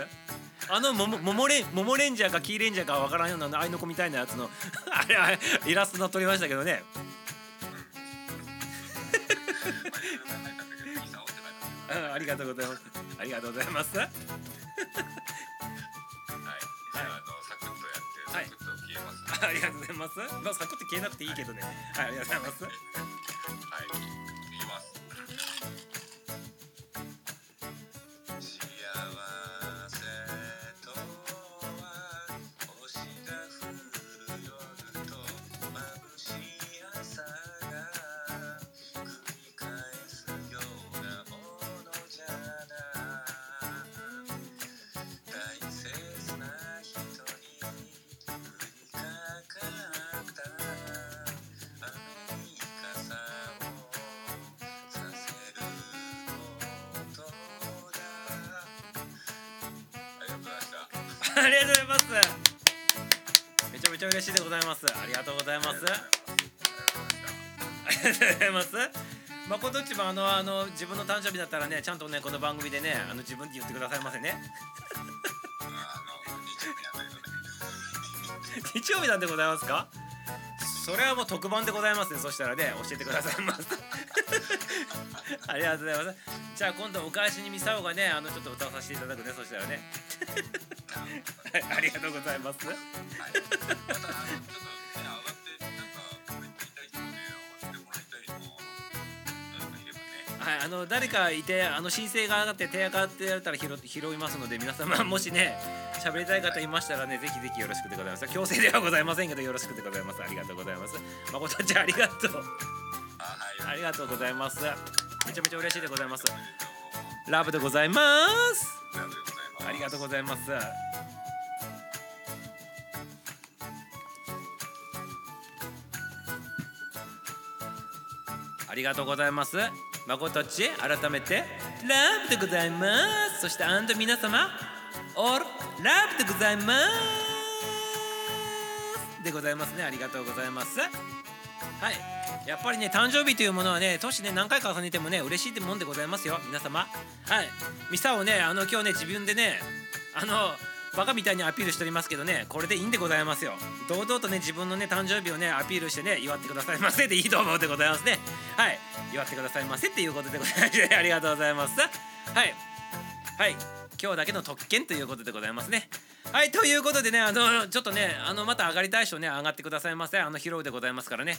あのモモモモレンモモレンジャーかキーレンジャーかわからんようなあいの子みたいなやつの あれあれイラストの撮りましたけどね。ありがとうございます。ありがとうございます。はい、じゃあ、あの、サクッとやって、はいサクッと消えます。ありがとうございます。まあサクって消えなくていいけどね。はい、ありがとうございます。とうございます。まことっちもあのあの自分の誕生日だったらねちゃんとねこの番組でねあの自分で言ってくださいませね。日曜日なんでございます。か？それはもう特番でございますね。そしたらね教えてくださいますありがとうございます。じゃあ今度お返しにミサオがねあのちょっと歌わさせていただくねそしたらね。はい。ありがとうございます。はい、あの誰かいてあの申請が上がって手上がってやれたら拾拾いますので皆様もしね喋りたい方いましたらねぜひぜひよろしくでございます。強制ではございませんけどよろしくでございます。ありがとうございます。誠ちゃんありがとうありがとうございます。めちゃめちゃ嬉しいでございます。ラブでございます。ありがとうございます。ありがとうございます。誠っち改めてラブでございます。そしてアンド皆様オールラブでございます。でございますね。ありがとうございます。はい。やっぱりね誕生日というものはね年ね何回か重ねてもね嬉しいってもんでございますよ。皆様。はい。ミサをねあの今日ね自分でねあのバカみたいにアピールしておりますけどねこれでいいんでございますよ。堂々とね自分のね誕生日をねアピールしてね祝ってくださいませ でいいと思うでございますね。はい。祝ってくださいませっていうことでございます。ありがとうございます。はい。はい。今日だけの特権ということでございますね。はい。ということでねあのちょっとねあのまた上がりたい人ね上がってくださいませ。あの披露でございますからね。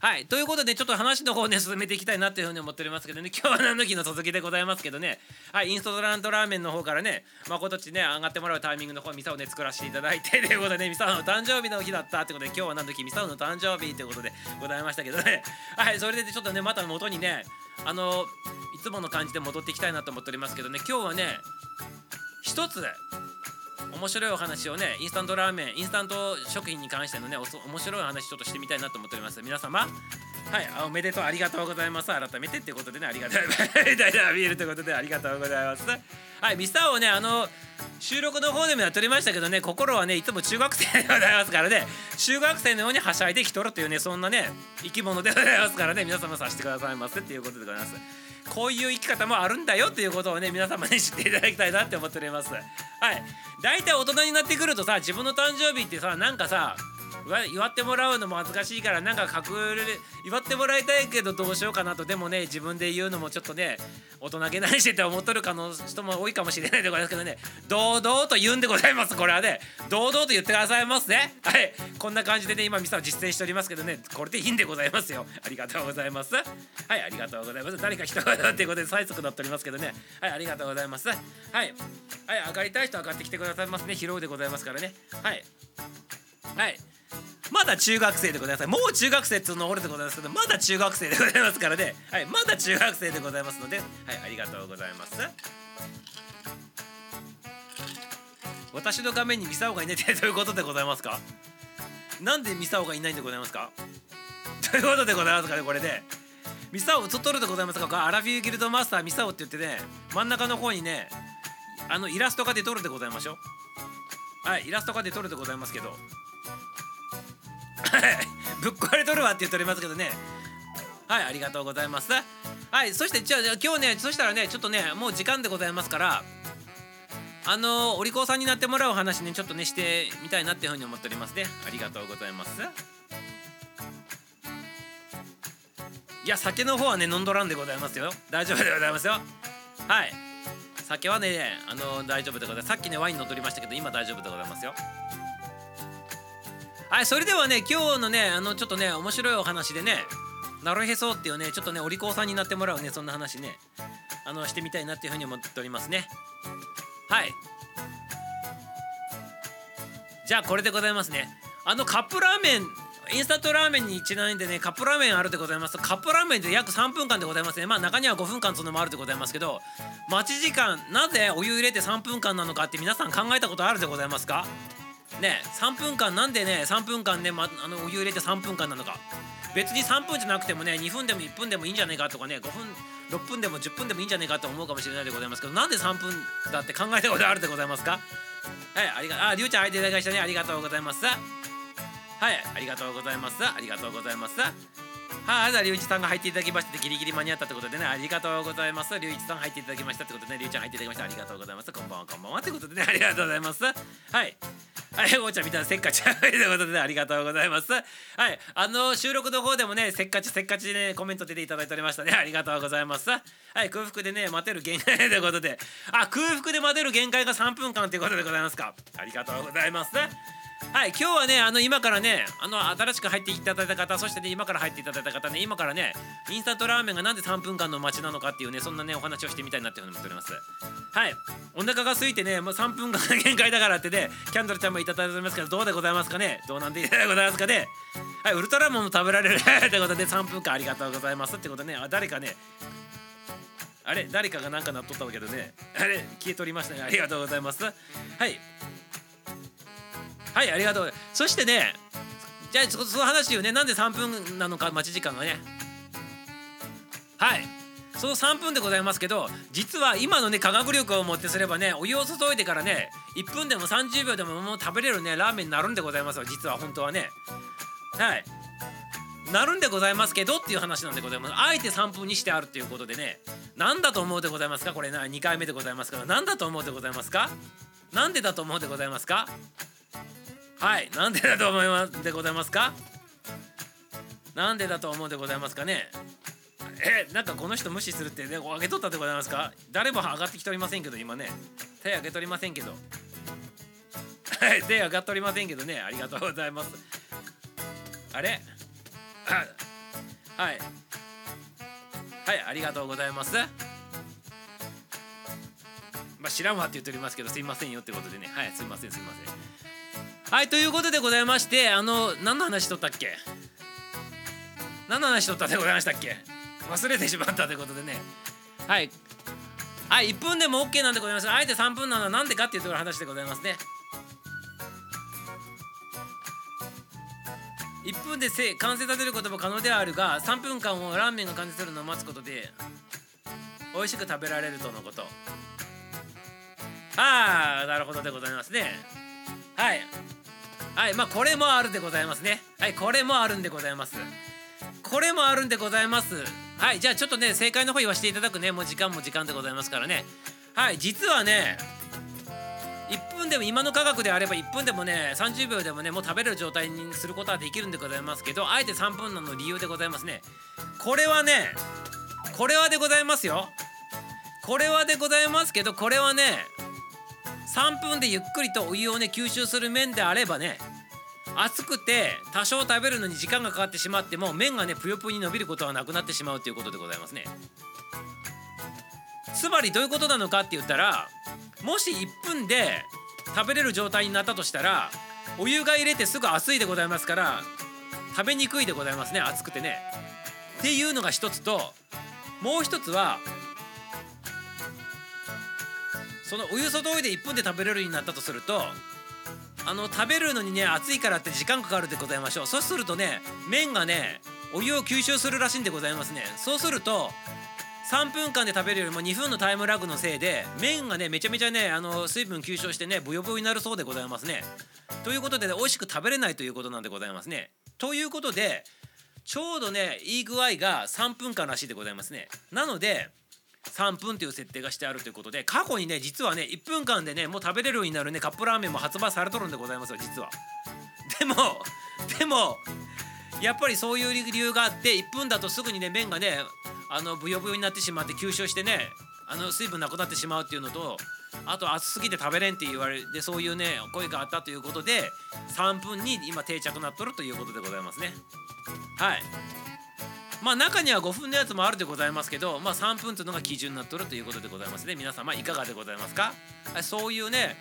はい。ということでちょっと話の方ね進めていきたいなっていうふうに思っておりますけどね。今日は何の日の続きでございますけどね。はい。インストラントラーメンの方からねまことっちね上がってもらうタイミングの方ミサをね作らせていただいて ということでねミサの誕生日の日だったってことで今日は何の日ミサオの誕生日ということでございましたけどね。はい。それでちょっとねまた元にねあのいつもの感じで戻っていきたいなと思っておりますけどね。今日はね一つ面白いお話をねインスタントラーメンインスタント食品に関してのねおそ面白い話ちょっとしてみたいなと思っております。皆様はいおめでとうありがとうございます。改めてっていうことでねありがとうございます。みたいなビールということでありがとうございます。はいミスターをねあの収録の方でもやっておりましたけどね心はねいつも中学生でございますからね中学生のようにはしゃいできとるというねそんなね生き物でございますからね皆様させてくださいませっていうことでございます。こういう生き方もあるんだよということをね皆様に知っていただきたいなって思っております。はい。大体大人になってくるとさ自分の誕生日ってさなんかさ祝ってもらうのも恥ずかしいからなんか隠れ祝ってもらいたいけどどうしようかなと。でもね自分で言うのもちょっとね大人げないしって思っとる可能人も多いかもしれないでございますけどね。堂々と言うんでございます。これはね。堂々と言ってくださいますね。はい。こんな感じでね今ミサを実践しておりますけどね。これでいいんでございますよ。ありがとうございます。はい。ありがとうございます。誰か人がっていうことで催促なっておりますけどね。はい。ありがとうございます。はい。はい。上がりたい人上がってきてくださいますね。披露でございますからね。はい。はい。まだ中学生でございます。もう中学生っていうのおるでございますけどまだ中学生でございますからね。はいまだ中学生でございますのではいありがとうございます。私の画面にミサオがいないってどういうことでございますか？なんでミサオがいないんでございますか？ということでございますかねこれで。ミサオ映っとるでございますか？アラフィーギルドマスターミサオって言ってね真ん中の方にねあのイラストが出とるでございましょう。はいイラストが出とるでございますけど。ぶっ壊れとるわって言っておりますけどね。はいありがとうございます。はいそしてじゃあ今日ねそしたらねちょっとねもう時間でございますからあのお利口さんになってもらう話ねちょっとねしてみたいなっていうふうに思っておりますね。ありがとうございます。いや酒の方はね飲んどらんでございますよ。大丈夫でございますよ。はい。酒はねあの大丈夫でございます。さっきねワイン飲んどりましたけど今大丈夫でございますよ。はいそれではね今日のねあのちょっとね面白いお話でねなるへそっていうねちょっとねお利口さんになってもらうねそんな話ねあのしてみたいなっていうふうに思っておりますね。はい。じゃあこれでございますね。あのカップラーメンインスタントラーメンにちなんでねカップラーメンあるでございます。カップラーメンで約3分間でございますね。まあ中には5分間そのもあるでございますけど待ち時間なぜお湯入れて3分間なのかって皆さん考えたことあるでございますか？ね3分間なんでね3分間ね、ま、あのお湯入れて3分間なのか。別に3分じゃなくてもね2分でも1分でもいいんじゃないかとかね5分6分でも10分でもいいんじゃないかと思うかもしれないでございますけどなんで3分だって考えたことあるでございますか？はいありがありゅうちゃん入っていただきましたねありがとうございます。はいありがとうございます。ありがとうございます。はい、じゃあ、りゅういちさんが入っていただきまして、ギリギリ間に合ったってことでね、ありがとうございます。りゅういちさん入っていただきましたってことでね、りゅうちゃん入っていただきました。ありがとうございます。こんばんは、こんばんは。ってことでね、ありがとうございます。はい。はい、おーちゃんみたいなせっかちということで、ね、ありがとうございます。はい、あの収録の方でもね、せっかちせっかちでね、コメント出ていただいておりましたね。ありがとうございます。はい、空腹でね、待てる限界ということで、あ、空腹で待てる限界が3分間ということでございますか。ありがとうございます。はい今日はねあの今からねあの新しく入っていただいた方そしてね今から入っていただいた方ね今からねインスタントラーメンがなんで3分間の待ちなのかっていうねそんなねお話をしてみたいなっていうふうに思っております。はいお腹が空いてねもう3分間が限界だからってねキャンドルちゃんもいただいておりますけどどうでございますかね？どうなんでございますかね？はいウルトラマンも食べられる ってことで3分間ありがとうございますってことでね。あ誰かねあれ誰かがなんかなっとったわけどね。あれ消えとりましたね。ありがとうございます。はい。はいありがとう。そしてねじゃあそその話をね。なんで3分なのか待ち時間がね。はい。その3分でございますけど実は今のね科学力をもってすればねお湯を注いでからね1分でも30秒でももう食べれるねラーメンになるんでございますよ実は本当はね。はい。なるんでございますけどっていう話なんでございます。あえて3分にしてあるっていうことでね。何だと思うでございますか？これな2回目でございますから。何だと思うでございますか？なんでだと思うでございますか？はい。なんでだと思いますでございますか？なんでだと思うでございますかね？えなんかこの人無視するってね上げとったでございますか？誰も上がってきておりませんけど今ね。手挙げとりませんけど。はい手上がっておりませんけどね。ありがとうございます。あれ？はい。はいありがとうございます。まあ知らんわって言っておりますけどすいませんよってことでね。はいすいませんすいません。はいということでございましてあの何の話しとったっけ？何の話しとったでございましたっけ？忘れてしまったということでね。はい。はい1分でも OK なんでございます。あえて3分なのはなんでかっていうところの話でございますね。1分でせ完成させることも可能ではあるが3分間をラーメンが完成するのを待つことで美味しく食べられるとのこと。ああなるほどでございますね。はい。はいまあこれもあるでございますね。はいこれもあるんでございます。これもあるんでございます。はいじゃあちょっとね正解の方言わせていただくね。もう時間も時間でございますからね。はい実はね1分でも今の科学であれば1分でもね30秒でもねもう食べれる状態にすることはできるんでございますけどあえて3分なの理由でございますね。これはねこれはでございますよ。これはでございますけどこれはね3分でゆっくりとお湯をね吸収する麺であればね熱くて多少食べるのに時間がかかってしまっても麺がねぷよぷよに伸びることはなくなってしまうということでございますね。つまりどういうことなのかって言ったらもし1分で食べれる状態になったとしたらお湯が入れてすぐ熱いでございますから食べにくいでございますね熱くてね。っていうのが一つともう一つはそのお湯注いで1分で食べれるようになったとするとあの食べるのにね熱いからって時間かかるでございましょう。そうするとね麺がねお湯を吸収するらしいんでございますね。そうすると3分間で食べるよりも2分のタイムラグのせいで麺がねめちゃめちゃねあの水分吸収してねブヨブヨになるそうでございますね。ということで、ね、美味しく食べれないということなんでございますね。ということでちょうどねいい具合が3分間らしいでございますね。なので3分という設定がしてあるということで過去にね実はね1分間でねもう食べれるようになるねカップラーメンも発売されとるんでございますよ実は。でもでもやっぱりそういう理由があって1分だとすぐにね麺がねあのブヨブヨになってしまって吸収してねあの水分なくなってしまうっていうのとあと熱すぎて食べれんって言われてそういうね声があったということで3分に今定着なっとるということでございますね。はい。まあ中には5分のやつもあるでございますけどまあ3分というのが基準になっとるということでございますね。皆様いかがでございますか？そういうね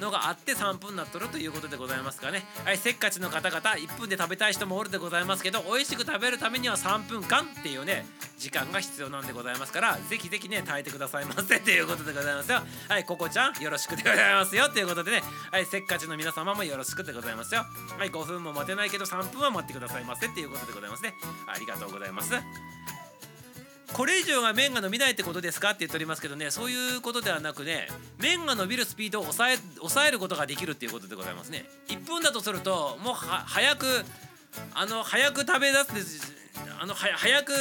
のがあって3分になっとるということでございますかね。はいせっかちの方々1分で食べたい人もおるでございますけど美味しく食べるためには3分間っていうね時間が必要なんでございますからぜひぜひね耐えてくださいませ ということでございますよ。はいココちゃんよろしくでございますよ。ということでね。はいせっかちの皆様もよろしくでございますよ。はい5分も待てないけど3分は待ってくださいませっていうことでございますね。ありがとうございます。これ以上が麺が伸びないってことですかって言っておりますけどねそういうことではなくね麺が伸びるスピードを抑え抑えることができるっていうことでございますね。1分だとするともう早くあの早く食べ出すあの早く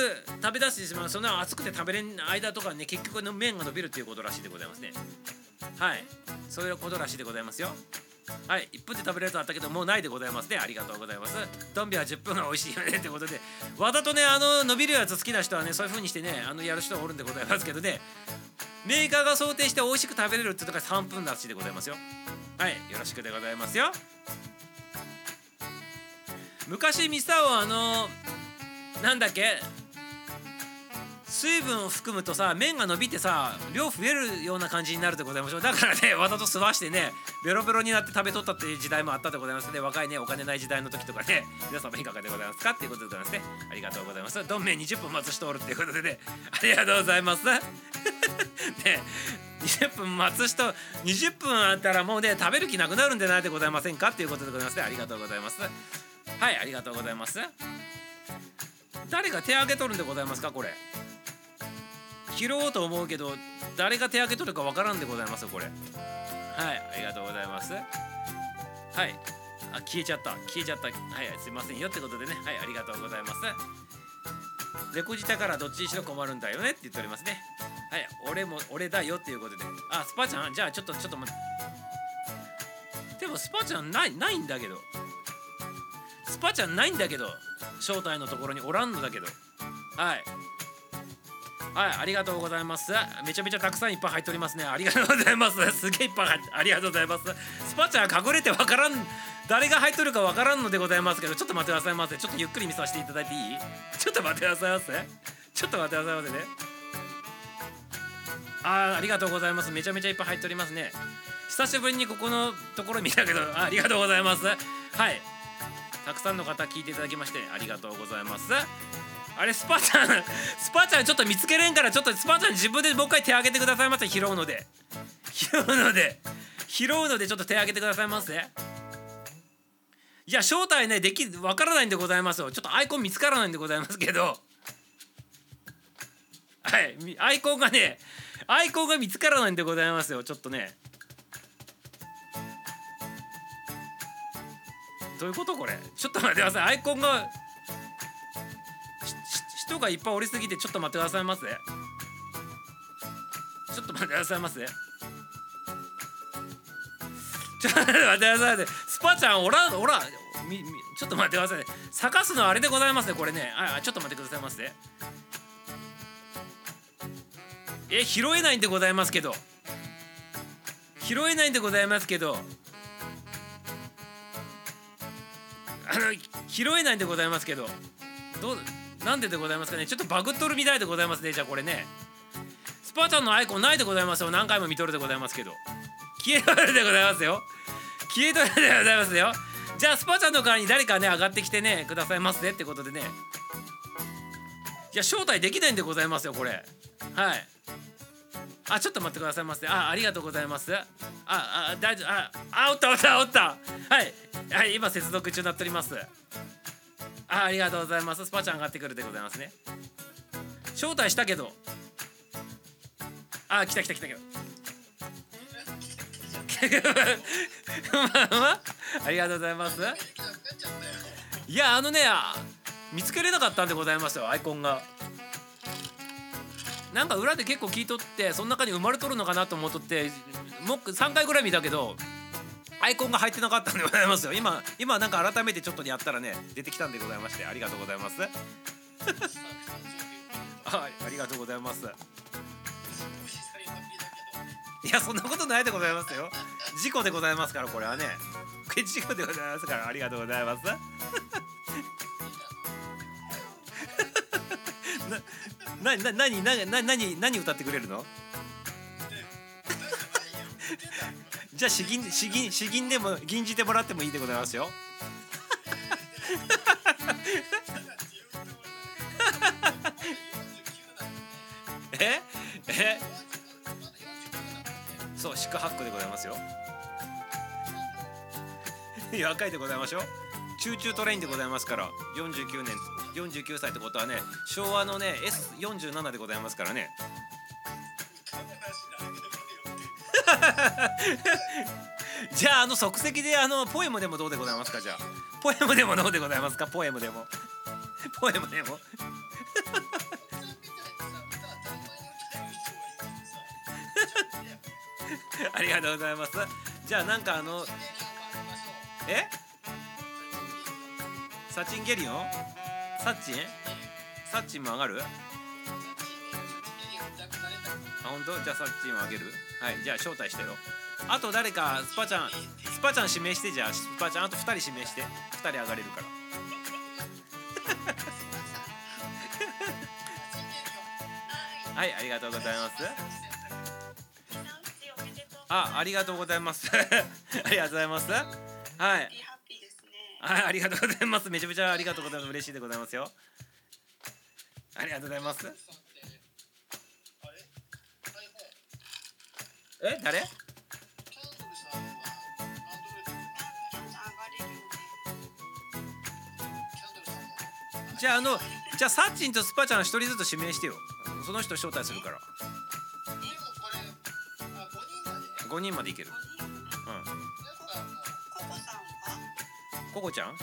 食べ出してしまうそんな熱くて食べれん間とかね結局の麺が伸びるっていうことらしいでございますね。はい。そういうことらしいでございますよ。はい1分で食べれるとあったけどもうないでございますね。ありがとうございます。ドンビは10分が美味しいよねってことで。わざとねあの伸びるやつ好きな人はねそういう風にしてねあのやる人がおるんでございますけどね。メーカーが想定して美味しく食べれるっていうのが3分らしでございますよ。はいよろしくでございますよ。昔ミサオあのなんだっけ？水分を含むとさ麺が伸びてさ量増えるような感じになるでございましょう。だからねわざと吸わしてねベロベロになって食べとったっていう時代もあったでございます。ね若いねお金ない時代の時とかね皆様いかがでございますかっていうことでございますね。ありがとうございます。どんめん20分待つ人おるっていうことでね。ありがとうございます。ね20分待つ人20分あったらもうね食べる気なくなるんでないでございませんかっていうことでございますね。ありがとうございます。はいありがとうございます。誰が手挙げとるんでございますかこれ。拾おうと思うけど誰が手挙げとるかわからんでございますよこれ。はいありがとうございます。はい。あ消えちゃった。消えちゃった。はいすいませんよってことでね。はいありがとうございます。レコジタからどっちにしろ困るんだよねって言っておりますね。はい俺も俺だよっていうことで。あスパちゃん？じゃあちょっとちょっと待って。でもスパちゃんないないんだけど。スパちゃんないんだけど。正体のところにおらんのだけど。はい。はい、ありがとうございます。めちゃめちゃたくさんいっぱい入っておりますね。ありがとうございます。すげえいっぱい入って、ありがとうございます。スパちゃん隠れてわからん、誰が入っとるかわからんのでございますけど、ちょっと待ってくださいませ。ちょっとゆっくり見させていただいていい？ちょっと待ってくださいませ。ちょっと待ってくださいませね。あありがとうございます。めちゃめちゃいっぱい入っておりますね。久しぶりにここのところ見たけど、あありがとうございます。はい。たくさんの方聞いていただきましてありがとうございます。あれスパちゃんスパちゃんちょっと見つけれんからちょっとスパちゃん自分でもう一回手挙げてくださいませ。拾うので。拾うので。拾うのでちょっと手挙げてくださいませいや正体ねできわからないんでございますよ。ちょっとアイコン見つからないんでございますけど。はい。アイコンがねアイコンが見つからないんでございますよ。ちょっとね。どういうことこれ？ちょっと待ってください。アイコンが人がいっぱいおりすぎてちょっと待ってくださいませ。ちょっと待ってくださいませ。ちょっと待ってくださいませ。スパちゃんおらおらみみちょっと待ってくださいね。探すのあれでございますねこれね。あちょっと待ってくださいませ。え拾えないんでございますけど。拾えないんでございますけど。あの拾えないんでございますけど。どうなんででございますかね？ちょっとバグっとるみたいでございますね。じゃあこれね。スパちゃんのアイコンないでございますよ。何回も見とるでございますけど。消えとるでございますよ。消えとるでございますよ。じゃあスパちゃんの側に誰かね上がってきてねくださいますねってことでね。いや招待できないんでございますよこれ。はい。あちょっと待ってくださいませ。あありがとうございます。ああ大丈夫。ああおったおったおった。はい。はい今接続中になっております。あありがとうございます。スパちゃん上がってくるでございますね。招待したけど。あ来た来た来た来た ありがとうございます。いやあのね見つけれなかったんでございますよアイコンが。なんか裏で結構聞いとってその中に生まれとるのかなと思っとってもう3回ぐらい見たけどアイコンが入ってなかったんでございますよ。今今なんか改めてちょっとやったらね出てきたんでございましてありがとうございます。はいありがとうございます。いやそんなことないでございますよ。事故でございますからこれはね。事故でございますからありがとうございます。ななな何何何何何歌ってくれるの？じゃあ詩吟詩吟詩吟でも吟じてもらってもいいでございますよ。え？え？そう四苦八苦でございますよ。いや赤いでございましょう。チューチュートレインでございますから。49年49歳ってことはね昭和のね S47 でございますからね。じゃああの即席であのポエムでもどうでございますかじゃあ。ポエムでもどうでございますかポエムでも。ポエムでも。ありがとうございます。じゃあなんかあのえ？サチンゲリオン？サッチン？サッチンも上がる？本当？じゃあサッチンをあげる？はいじゃあ招待してよ。あと誰かスパちゃんスパちゃん指名してじゃあスパちゃんあと2人指名して。2人上がれるから。はいありがとうございます。あありがとうございます。ありがとうございます。はい。はいありがとうございます。めちゃめちゃありがとうございます。嬉しいでございますよ。ありがとうございますえ誰？じゃああのじゃあサッチンとスパちゃん一人ずつ指名してよ。その人招待するから。5人までいける。うん。ココちゃん？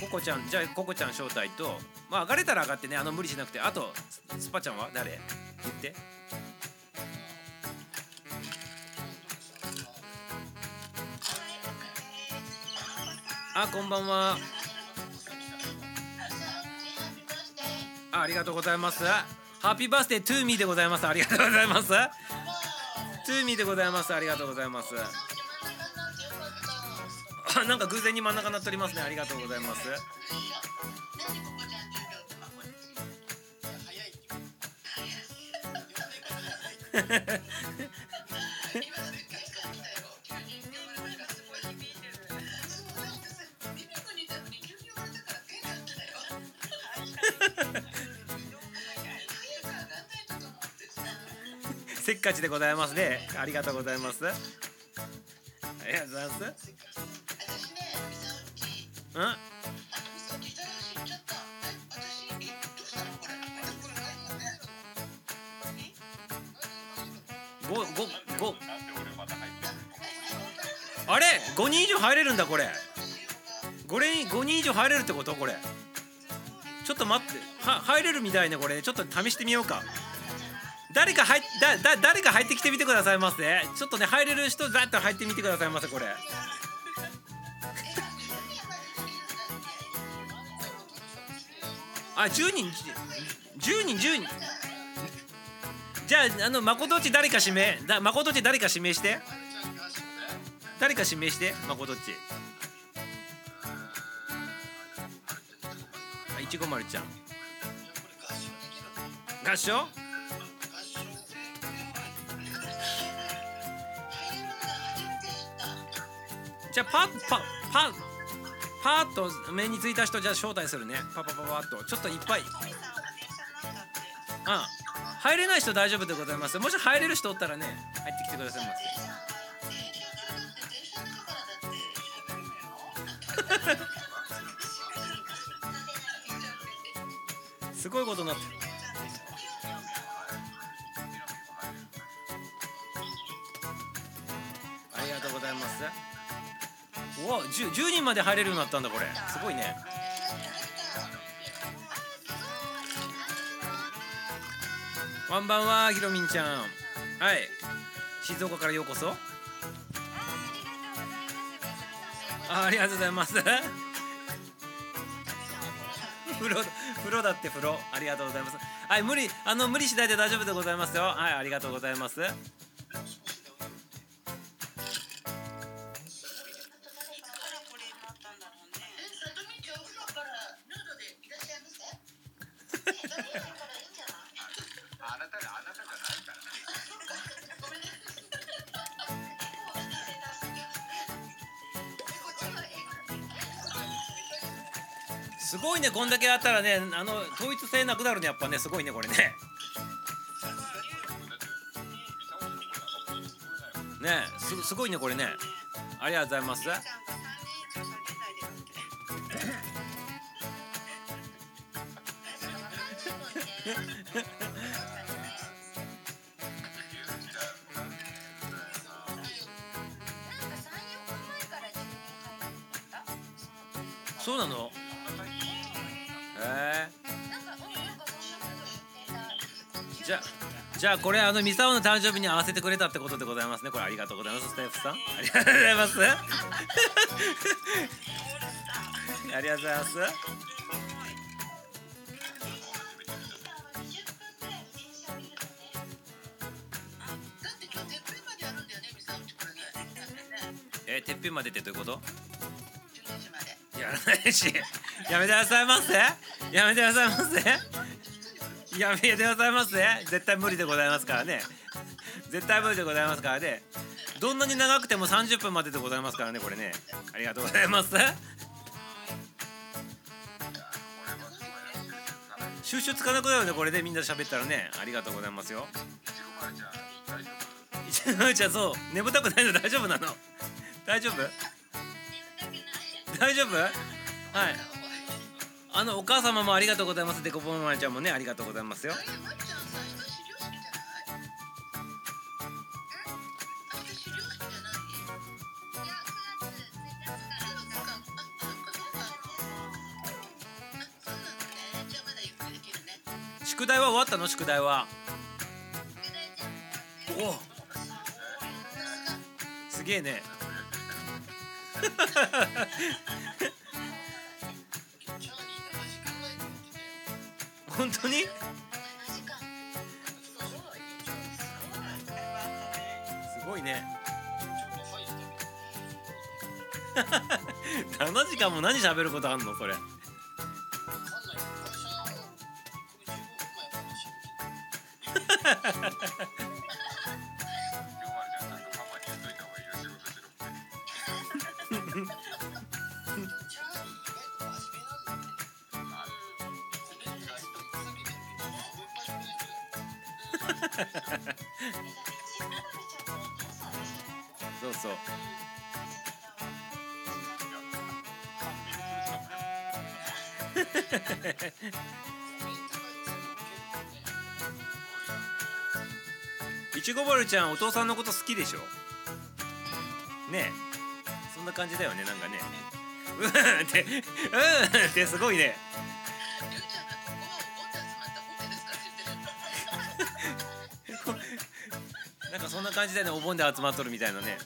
ココちゃん。じゃあココちゃん招待とまあ上がれたら上がってねあの無理しなくて。あとスパちゃんは誰？言って。あこんばんは。あありがとうございます。ハッピーバースデートゥーミーでございます。ありがとうございます。トゥーミーでございます。ありがとうございます。あなんか偶然に真ん中なっておりますね。ありがとうございます。かちでございますね。ありがとうございます。ありがとうございます。うん？ごごご。なんで俺また入ってるあれ？5人以上入れるんだこれ。5人 ,5 人以上入れるってこと？これ。ちょっと待って。は入れるみたいねこれ。ちょっと試してみようか。誰か入っだだ誰か入ってきてみてくださいませ。ちょっとね入れる人だったら入ってみてくださいませこれ。あ10人10人10人。じゃああの誠っち誰か指名。だ誠っち誰か指名して。誰か指名して誠っち。あいちごまるちゃん。合唱？じゃあパッパパパーッと目についた人じゃあ招待するね。パパパパッと。ちょっといっぱい。あ入れない人大丈夫でございます。もし入れる人おったらね入ってきてくださいませ すごいことになってる。ありがとうございますお 10, 人まで入れるようになったんだこれ。すごいね。こんばんはひろみんちゃん。はい。静岡からようこそ。あありがとうございます。風呂風呂だって風呂ありがとうございます。はい無理。あの無理しないで大丈夫でございますよ。はいありがとうございます。ねこんだけあったらねあの統一性なくなるねやっぱねすごいねこれね。ねすすごいねこれね。ありがとうございます。じゃあこれあのミサオの誕生日に合わせてくれたってことでございますね。これありがとうございます。スタイフさん。ありがとうございます。ありがとうございます。えー、てっぺんまでってどういうこと？12時まで。やらないし。やめてくださいませ。やめてくださいませやめてくださいませ絶対無理でございますからね。絶対無理でございますからね。どんなに長くても30分まででございますからねこれね。ありがとうございます。収集つかなくなるよねこれでみんなで喋ったらね。ありがとうございますよ。一ノちゃんそう。眠たくないの。大丈夫なの？大丈夫？大丈夫？はい。あのお母様もありがとうございます。でこぼまちゃんもねありがとうございますよ。宿題は終わったの？宿題は。お。すげえね。本当に？すごいね。7時間も何喋ることあんの？それいちゃんお父さんのこと好きでしょ？ねえ。そんな感じだよねなんかね。うんってうんってすごいね。なんかそんな感じだよねお盆で集まっとるみたいなね。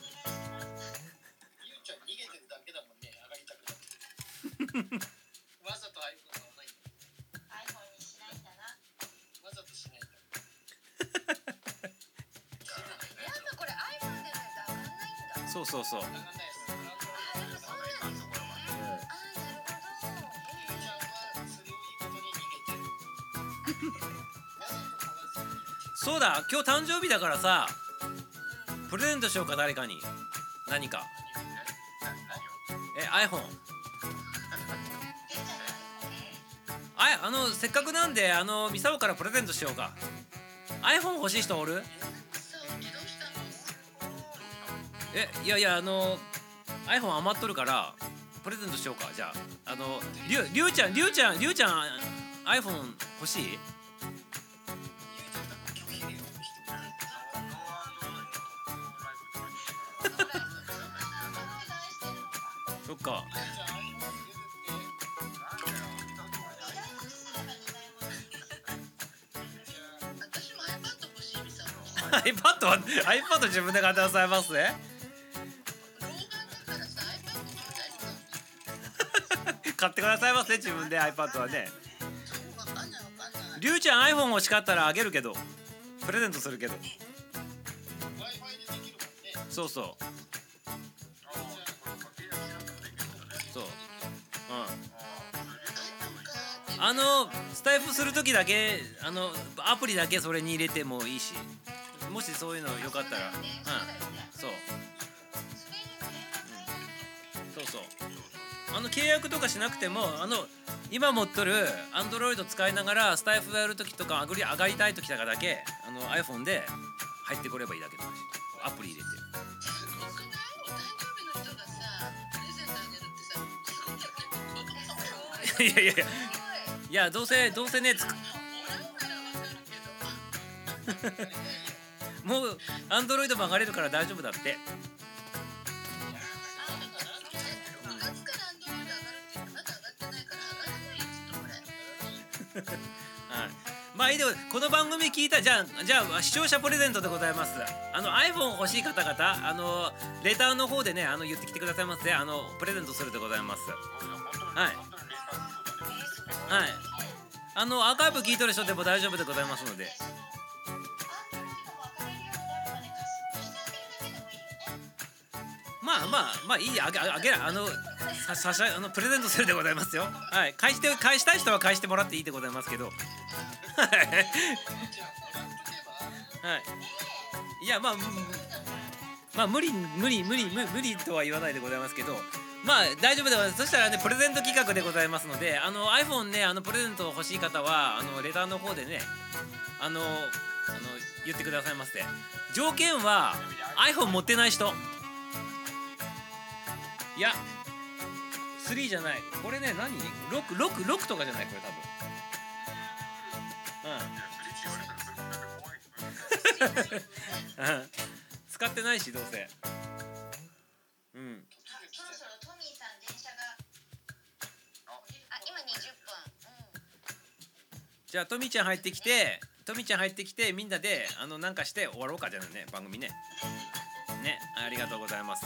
する。そうだ今日誕生日だからさプレゼントしようか誰かに。何か。え iPhone ああのせっかくなんであのミサオからプレゼントしようか。iPhone 欲しい人おる？えいやいやあの iPhone 余っとるからプレゼントしようか。じゃああのりゅうりゅうちゃんりゅうちゃんりゅうちゃん iPhone 欲しい？そっか。iPad は iPad 自分で買ってくださいますね買ってくださいませ自分で iPad はね。そうわかんないわかんない。りゅうちゃん iPhone 欲しかったらあげるけど。プレゼントするけど。Wi-Fi でできるもんね。そうそう。そう。うん。あのスタイフする時だけあのアプリだけそれに入れてもいいし。もしそういうのよかったら。うん、あの契約とかしなくてもあの今持っとる Android 使いながらスタイフやる時とか上がり上がりたい時とかだけあの iPhone で入ってこればいいだけの話。アプリ入れて。い？やいやいや。いやどうせどうせねつく。もらうならわかるけど。もう Android も上がれるから大丈夫だってまあいいでこの番組聞いたじゃあじゃあ視聴者プレゼントでございます。あの iPhone 欲しい方々あのレターの方でねあの言ってきてくださいませあのプレゼントするでございます。はい。はい。あのアーカイブ聞いとる人でも大丈夫でございますので。まあまあまあいいあげあげあのささしあのプレゼントするでございますよ。はい。返して返したい人は返してもらっていいでございますけど。はい。いやまあまあ無理無理無理無理とは言わないでございますけどまあ大丈夫でございます。そしたらねプレゼント企画でございますのであの iPhone ねあのプレゼント欲しい方はあのレターの方でねあのあの言ってくださいませ条件は iPhone 持ってない人。いや3じゃない。これね何？6 6 6とかじゃない？これ多分。うん。使ってないしどうせうん。そろそろトミーさん。電車があ今20分じゃあトミちゃん。入ってきてトミちゃん。入ってきてみん。なであのなん。かして終わろうかじゃないね番組ねねありがとうございます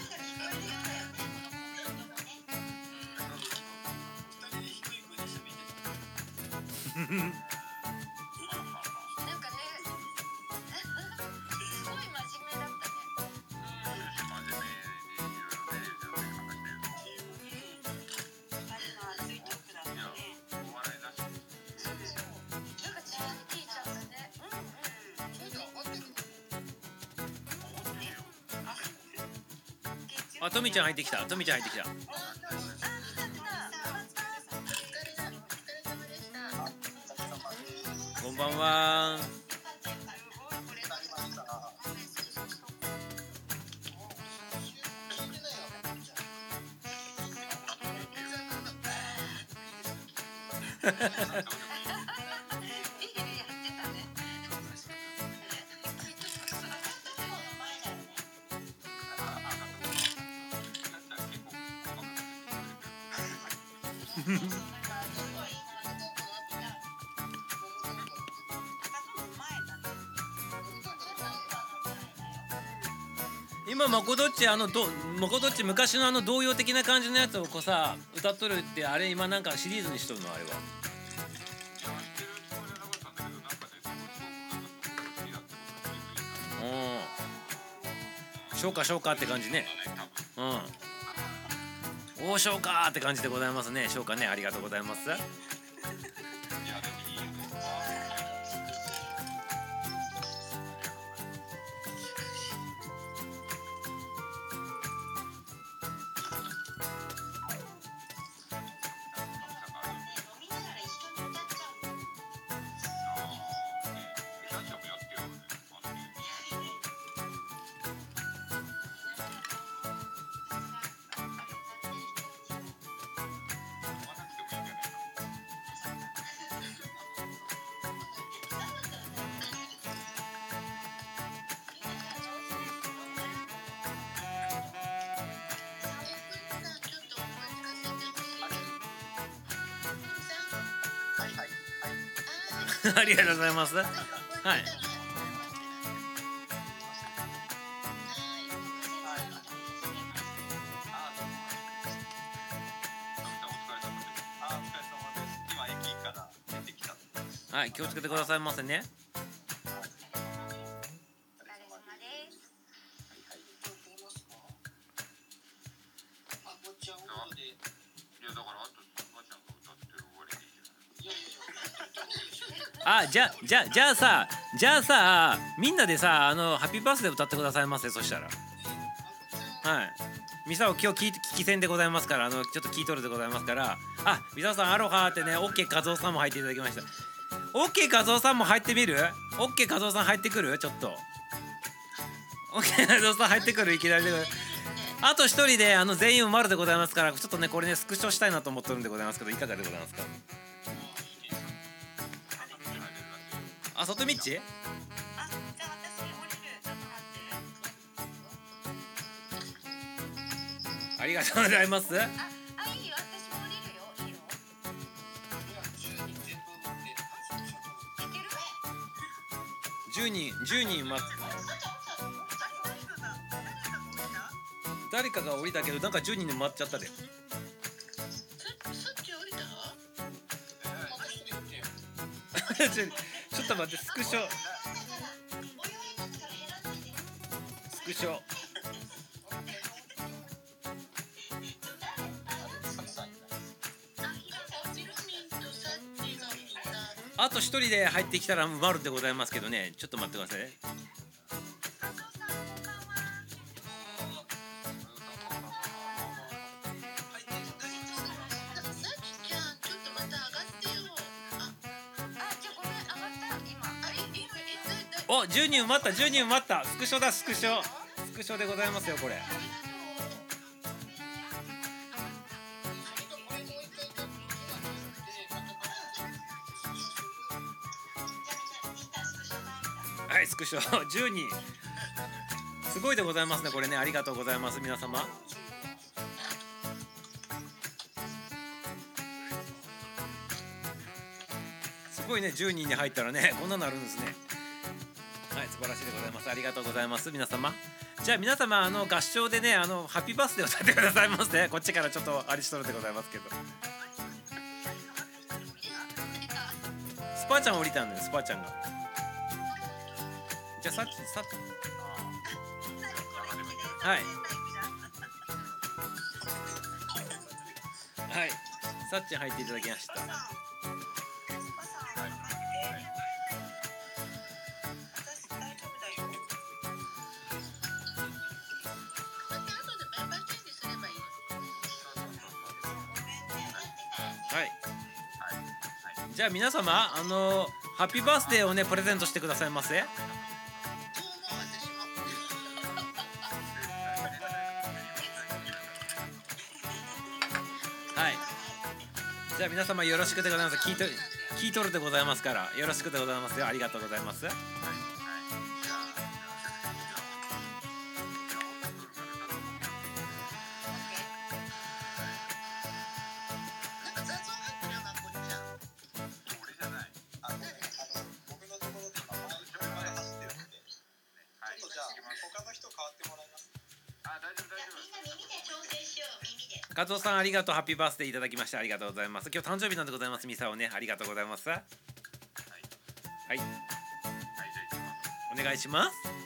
あトミちゃん入ってきた。トミちゃん入ってきた。今まこどっちあのどまこどっち昔のあの童謡的な感じのやつをこうさ歌っとるってあれ今なんかシリーズにしとるのあれはうん消化消化って感じねうん大消化って感じでございますね消化ねありがとうございます ありがとうございます。はい。はい。気をつけてくださいませねじゃじゃじゃあさじゃあさみんなでさあのハッピーバースデー歌ってくださいませそしたら。はい。ミサオ今日聞聞き戦でございますからあのちょっと聞いとるでございますから。あミサオさんアロハってねオッケー画像さんも入っていただきました。オッケー画像さんも入ってみる？オッケー画像さん入ってくる？ちょっと。オッケー画像さん入ってくる？いきなりであと一人であの全員埋まるでございますからちょっとねこれねスクショしたいなと思ってるんでございますけどいかがでございますか？あ外ミッチ？あ、じゃあ私降りる。ちょっと待って。ありがとうございますあ、あいいよ。私も降りるよ。いいよ。いける？10人10人ま誰かが降りたけどなんか10人で回っちゃったで と待ってスクショ。スクショ。あと一人で入ってきたら丸でございますけどね。ちょっと待ってくださいお10人埋まった10人埋まった。スクショだスクショ。スクショでございますよこれ。はいスクショ。10人。すごいでございますねこれね。ありがとうございます皆様。すごいね10人に入ったらねこんなのあるんですね。晴らしいでございます。ありがとうございます。皆様。じゃあ皆様あの合唱でねあのハッピーバースデーを歌ってくださいませ。こっちからちょっとありしとるでございますけど。スパーちゃん降りたんだよスパーちゃんが。じゃあさっきさっはい。はい。さっちゃん入っていただきました。じゃあ皆様あのハッピーバースデーをねプレゼントしてくださいませ？はい。じゃあ皆様よろしくでございます。聞いと聞いとるでございますからよろしくでございますよ。ありがとうございます。藤さんありがとう。ハッピーバースデーいただきましてありがとうございます。今日誕生日なんでございます。ミサをね。ありがとうございます。はい。お願いします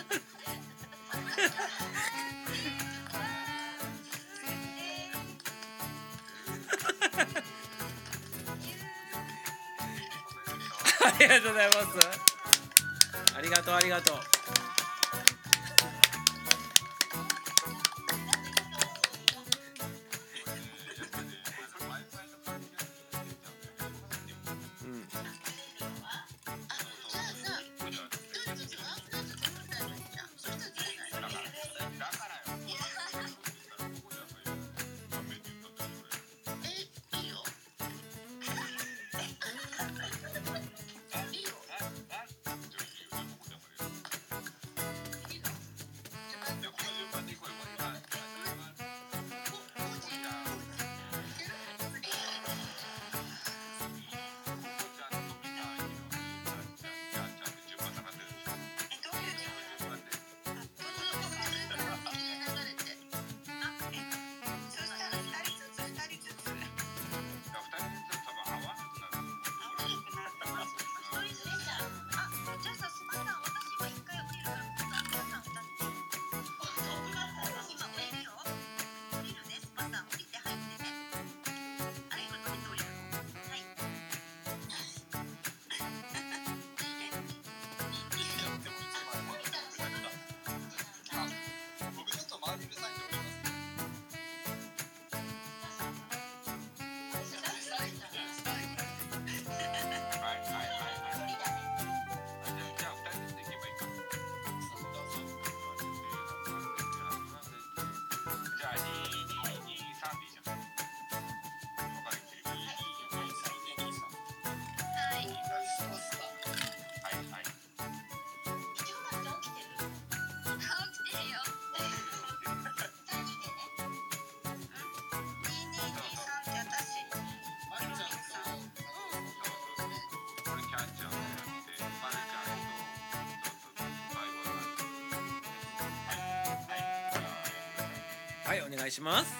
ありがとうございます。ありがとうありがとう。はいお願いします。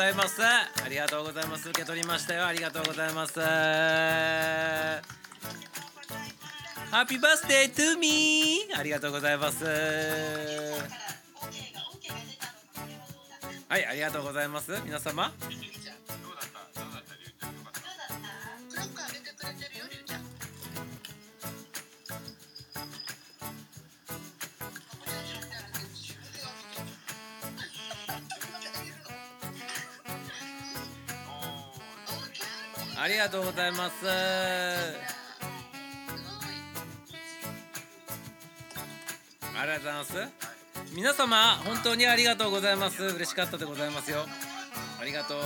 ざいます。ありがとうございます。受け取りましたよ。ありがとうございます。ハッピーバースデートゥーミーありがとうございます。はいありがとうございます。皆様。がとうございます。ありがとうございます。皆様本当にありがとうございます。嬉しかったでございますよ。ありがとう。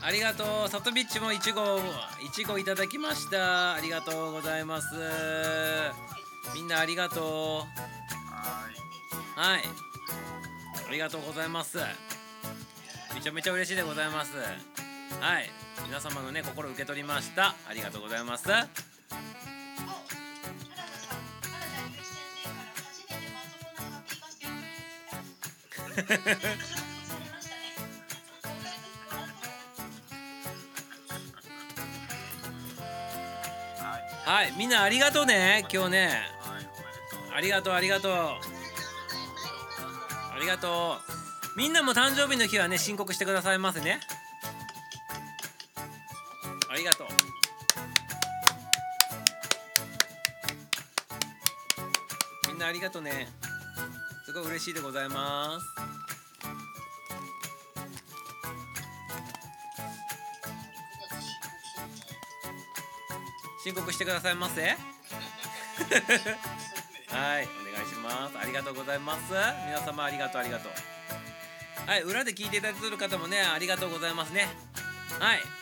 ありがとう。サトビッチもいちごいちごいただきました。ありがとうございます。みんなありがとう。はい。ありがとうございます。めちゃめちゃ嬉しいでございます。はい。皆様のね心受け取りました。ありがとうございます。はい。はいみんなありがとうね今日ね。ありがとうありがとう。ありがとうみんなも誕生日の日はね申告してくださいませね。ありがとう。みんなありがとうね。すごい嬉しいでございます。申告してくださいませ？はいお願いします。ありがとうございます。皆様ありがとうありがとう。はい裏で聞いていただいてる方もねありがとうございますね。はい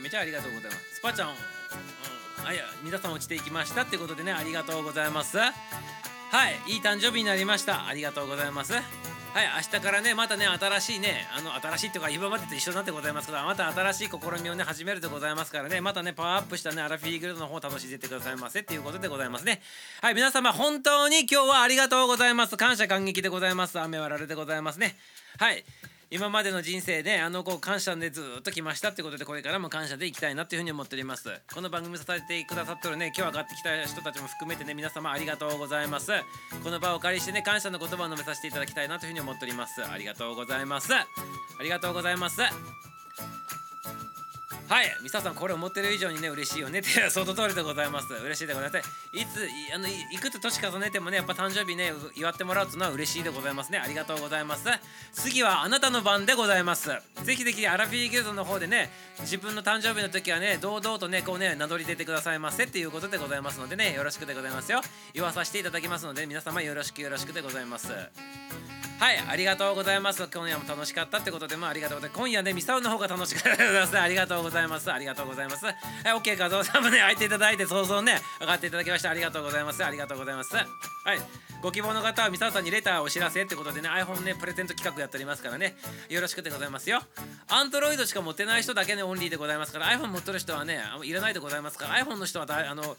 めちゃありがとうございます。スパちゃん、うん、あいや皆さん落ちていきましたってことでねありがとうございます。はいいい誕生日になりました。ありがとうございます。はい明日からねまたね新しいねあの新しいっていうか今までと一緒になってございますけどまた新しい試みをね始めるでございますからねまたねパワーアップしたねアラフィーグルードの方を楽しんでってくださいませっていうことでございますね。はい皆様本当に今日はありがとうございます。感謝感激でございます。雨はられでございますね。はい。今までの人生であのこう感謝でずっと来ましたってことでこれからも感謝でいきたいなというふうに思っております。この番組支えてくださってるね今日上がってきた人たちも含めてね皆様ありがとうございます。この場をお借りしてね感謝の言葉を述べさせていただきたいなというふうに思っております。ありがとうございます。ありがとうございます。はいミサさんこれ思ってる以上にね嬉しいよねってその通りでございます嬉しいでございますいついあのいくつ年重ねてもねやっぱ誕生日ね祝ってもらうっていうのは嬉しいでございます。ねありがとうございます。次はあなたの番でございます。ぜひぜひアラフィーギルドの方でね自分の誕生日の時はね堂々とねこうね名乗り出てくださいませっていうことでございます。のでねよろしくでございますよ。言わさせていただきますので皆様よろしくよろしくでございます。はい、ありがとうございます。今夜も楽しかったってことで、まあ、ありがとうございます。今夜ね、ミサオの方が楽しかったです。ありがとうございます。ありがとうございます。はい、OK、画像さんもね、開いていただいて、早々ね、上がっていただきまして、ありがとうございます。ありがとうございます。はい、ご希望の方はミサさんにレターお知らせってことでね iPhone ねプレゼント企画やっておりますからね。よろしくでございますよ。Android しか持ってない人だけねオンリーでございますから iPhone 持ってる人はねいらないでございますから iPhone の人はだあのの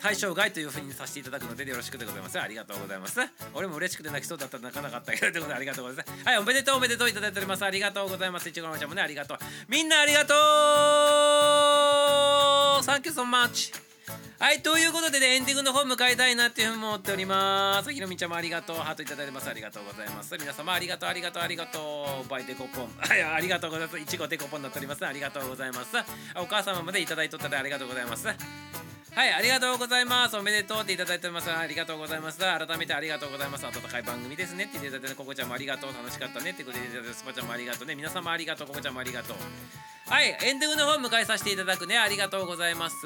対象外というふうにさせていただくのでよろしくでございます。ありがとうございます。俺も嬉しくて泣きそうだったら泣かなかったけどということでありがとうございます。はいおめでとうおめでとういただいております。ありがとうございます。いちごのちゃんもねありがとう。みんなありがとう。Thank you so much. はいということでねエンディングの方迎えたいなっていうふうに思っておりますひろみちゃんもありがとうハートいただいてますありがとうございます皆様ありがとうありがとうありがとうバイデコポン ありがとうございますいちごデコポンになっておりますありがとうございますお母様までいただいとったでありがとうございますはい、ありがとうございます。おめでとうっていただいております。ありがとうございます。改めてありがとうございます。温かい番組ですねって言っていただいて、ここちゃんもありがとう。楽しかったねってことでいただいて、スパちゃんもありがとうね。皆様ありがとう。ここちゃんもありがとう。はい、エンディングの方迎えさせていただくね。ありがとうございます。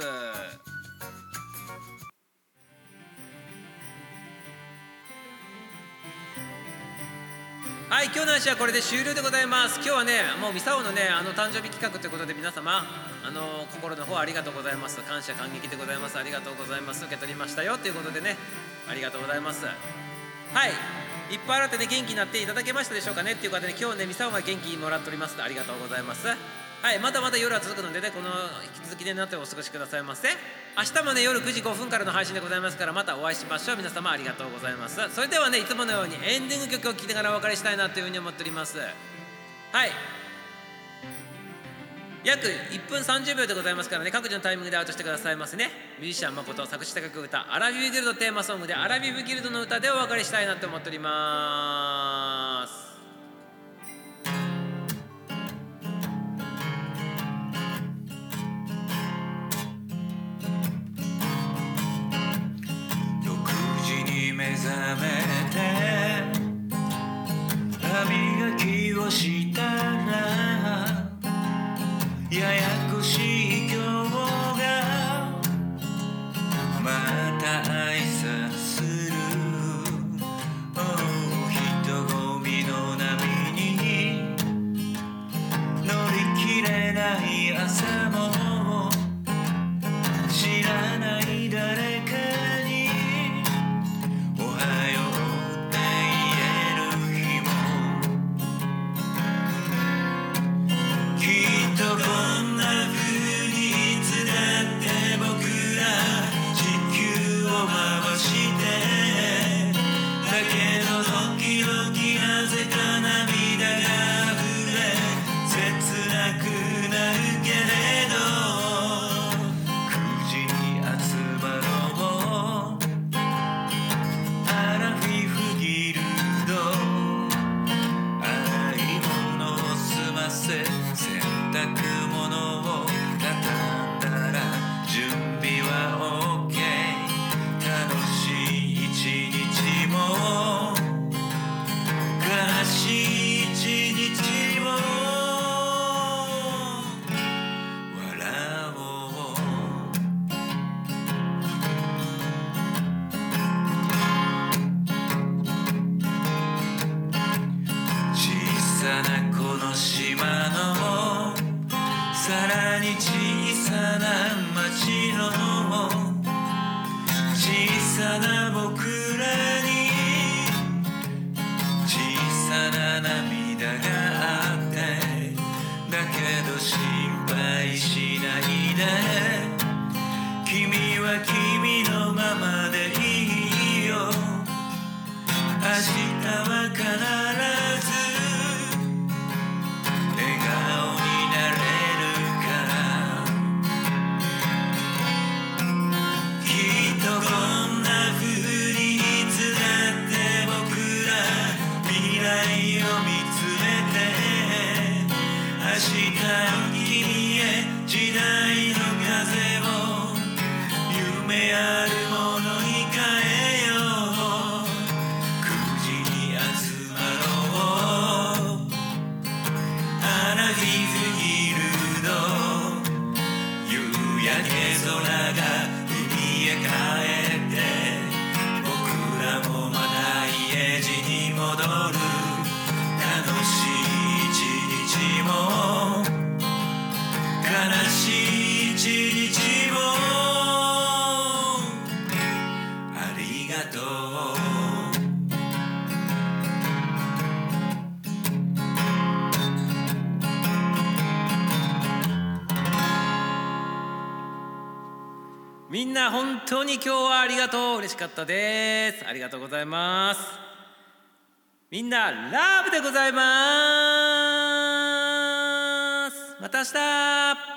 はい、今日の話はこれで終了でございます。今日はね、もうミサオのね、あの誕生日企画ということで皆様、あの心の方ありがとうございます。感謝感激でございます。ありがとうございます。受け取りましたよということでね、ありがとうございます。はい、いっぱい洗ってね元気になっていただけましたでしょうかねっていう方で、今日ねミサオが元気もらっております。ありがとうございます。はい、まだまだ夜は続くのでね、この引き続きでなってお過ごしくださいませ。明日もね夜9時5分からの配信でございますからまたお会いしましょう。皆様ありがとうございます。それではねいつものようにエンディング曲を聴きながらお別れしたいなというふうに思っております。はい。約1分30秒でございますからね各自のタイミングでアウトしてくださいますねミュージシャン誠作詞作曲歌アラビブギルドテーマソングでアラビブギルドの歌でお別れしたいなと思っております目覚めて歯磨きをしたらややこしい今日がまた愛すに今日はありがとう。嬉しかったです。ありがとうございます。みんなラブでございます。また明日。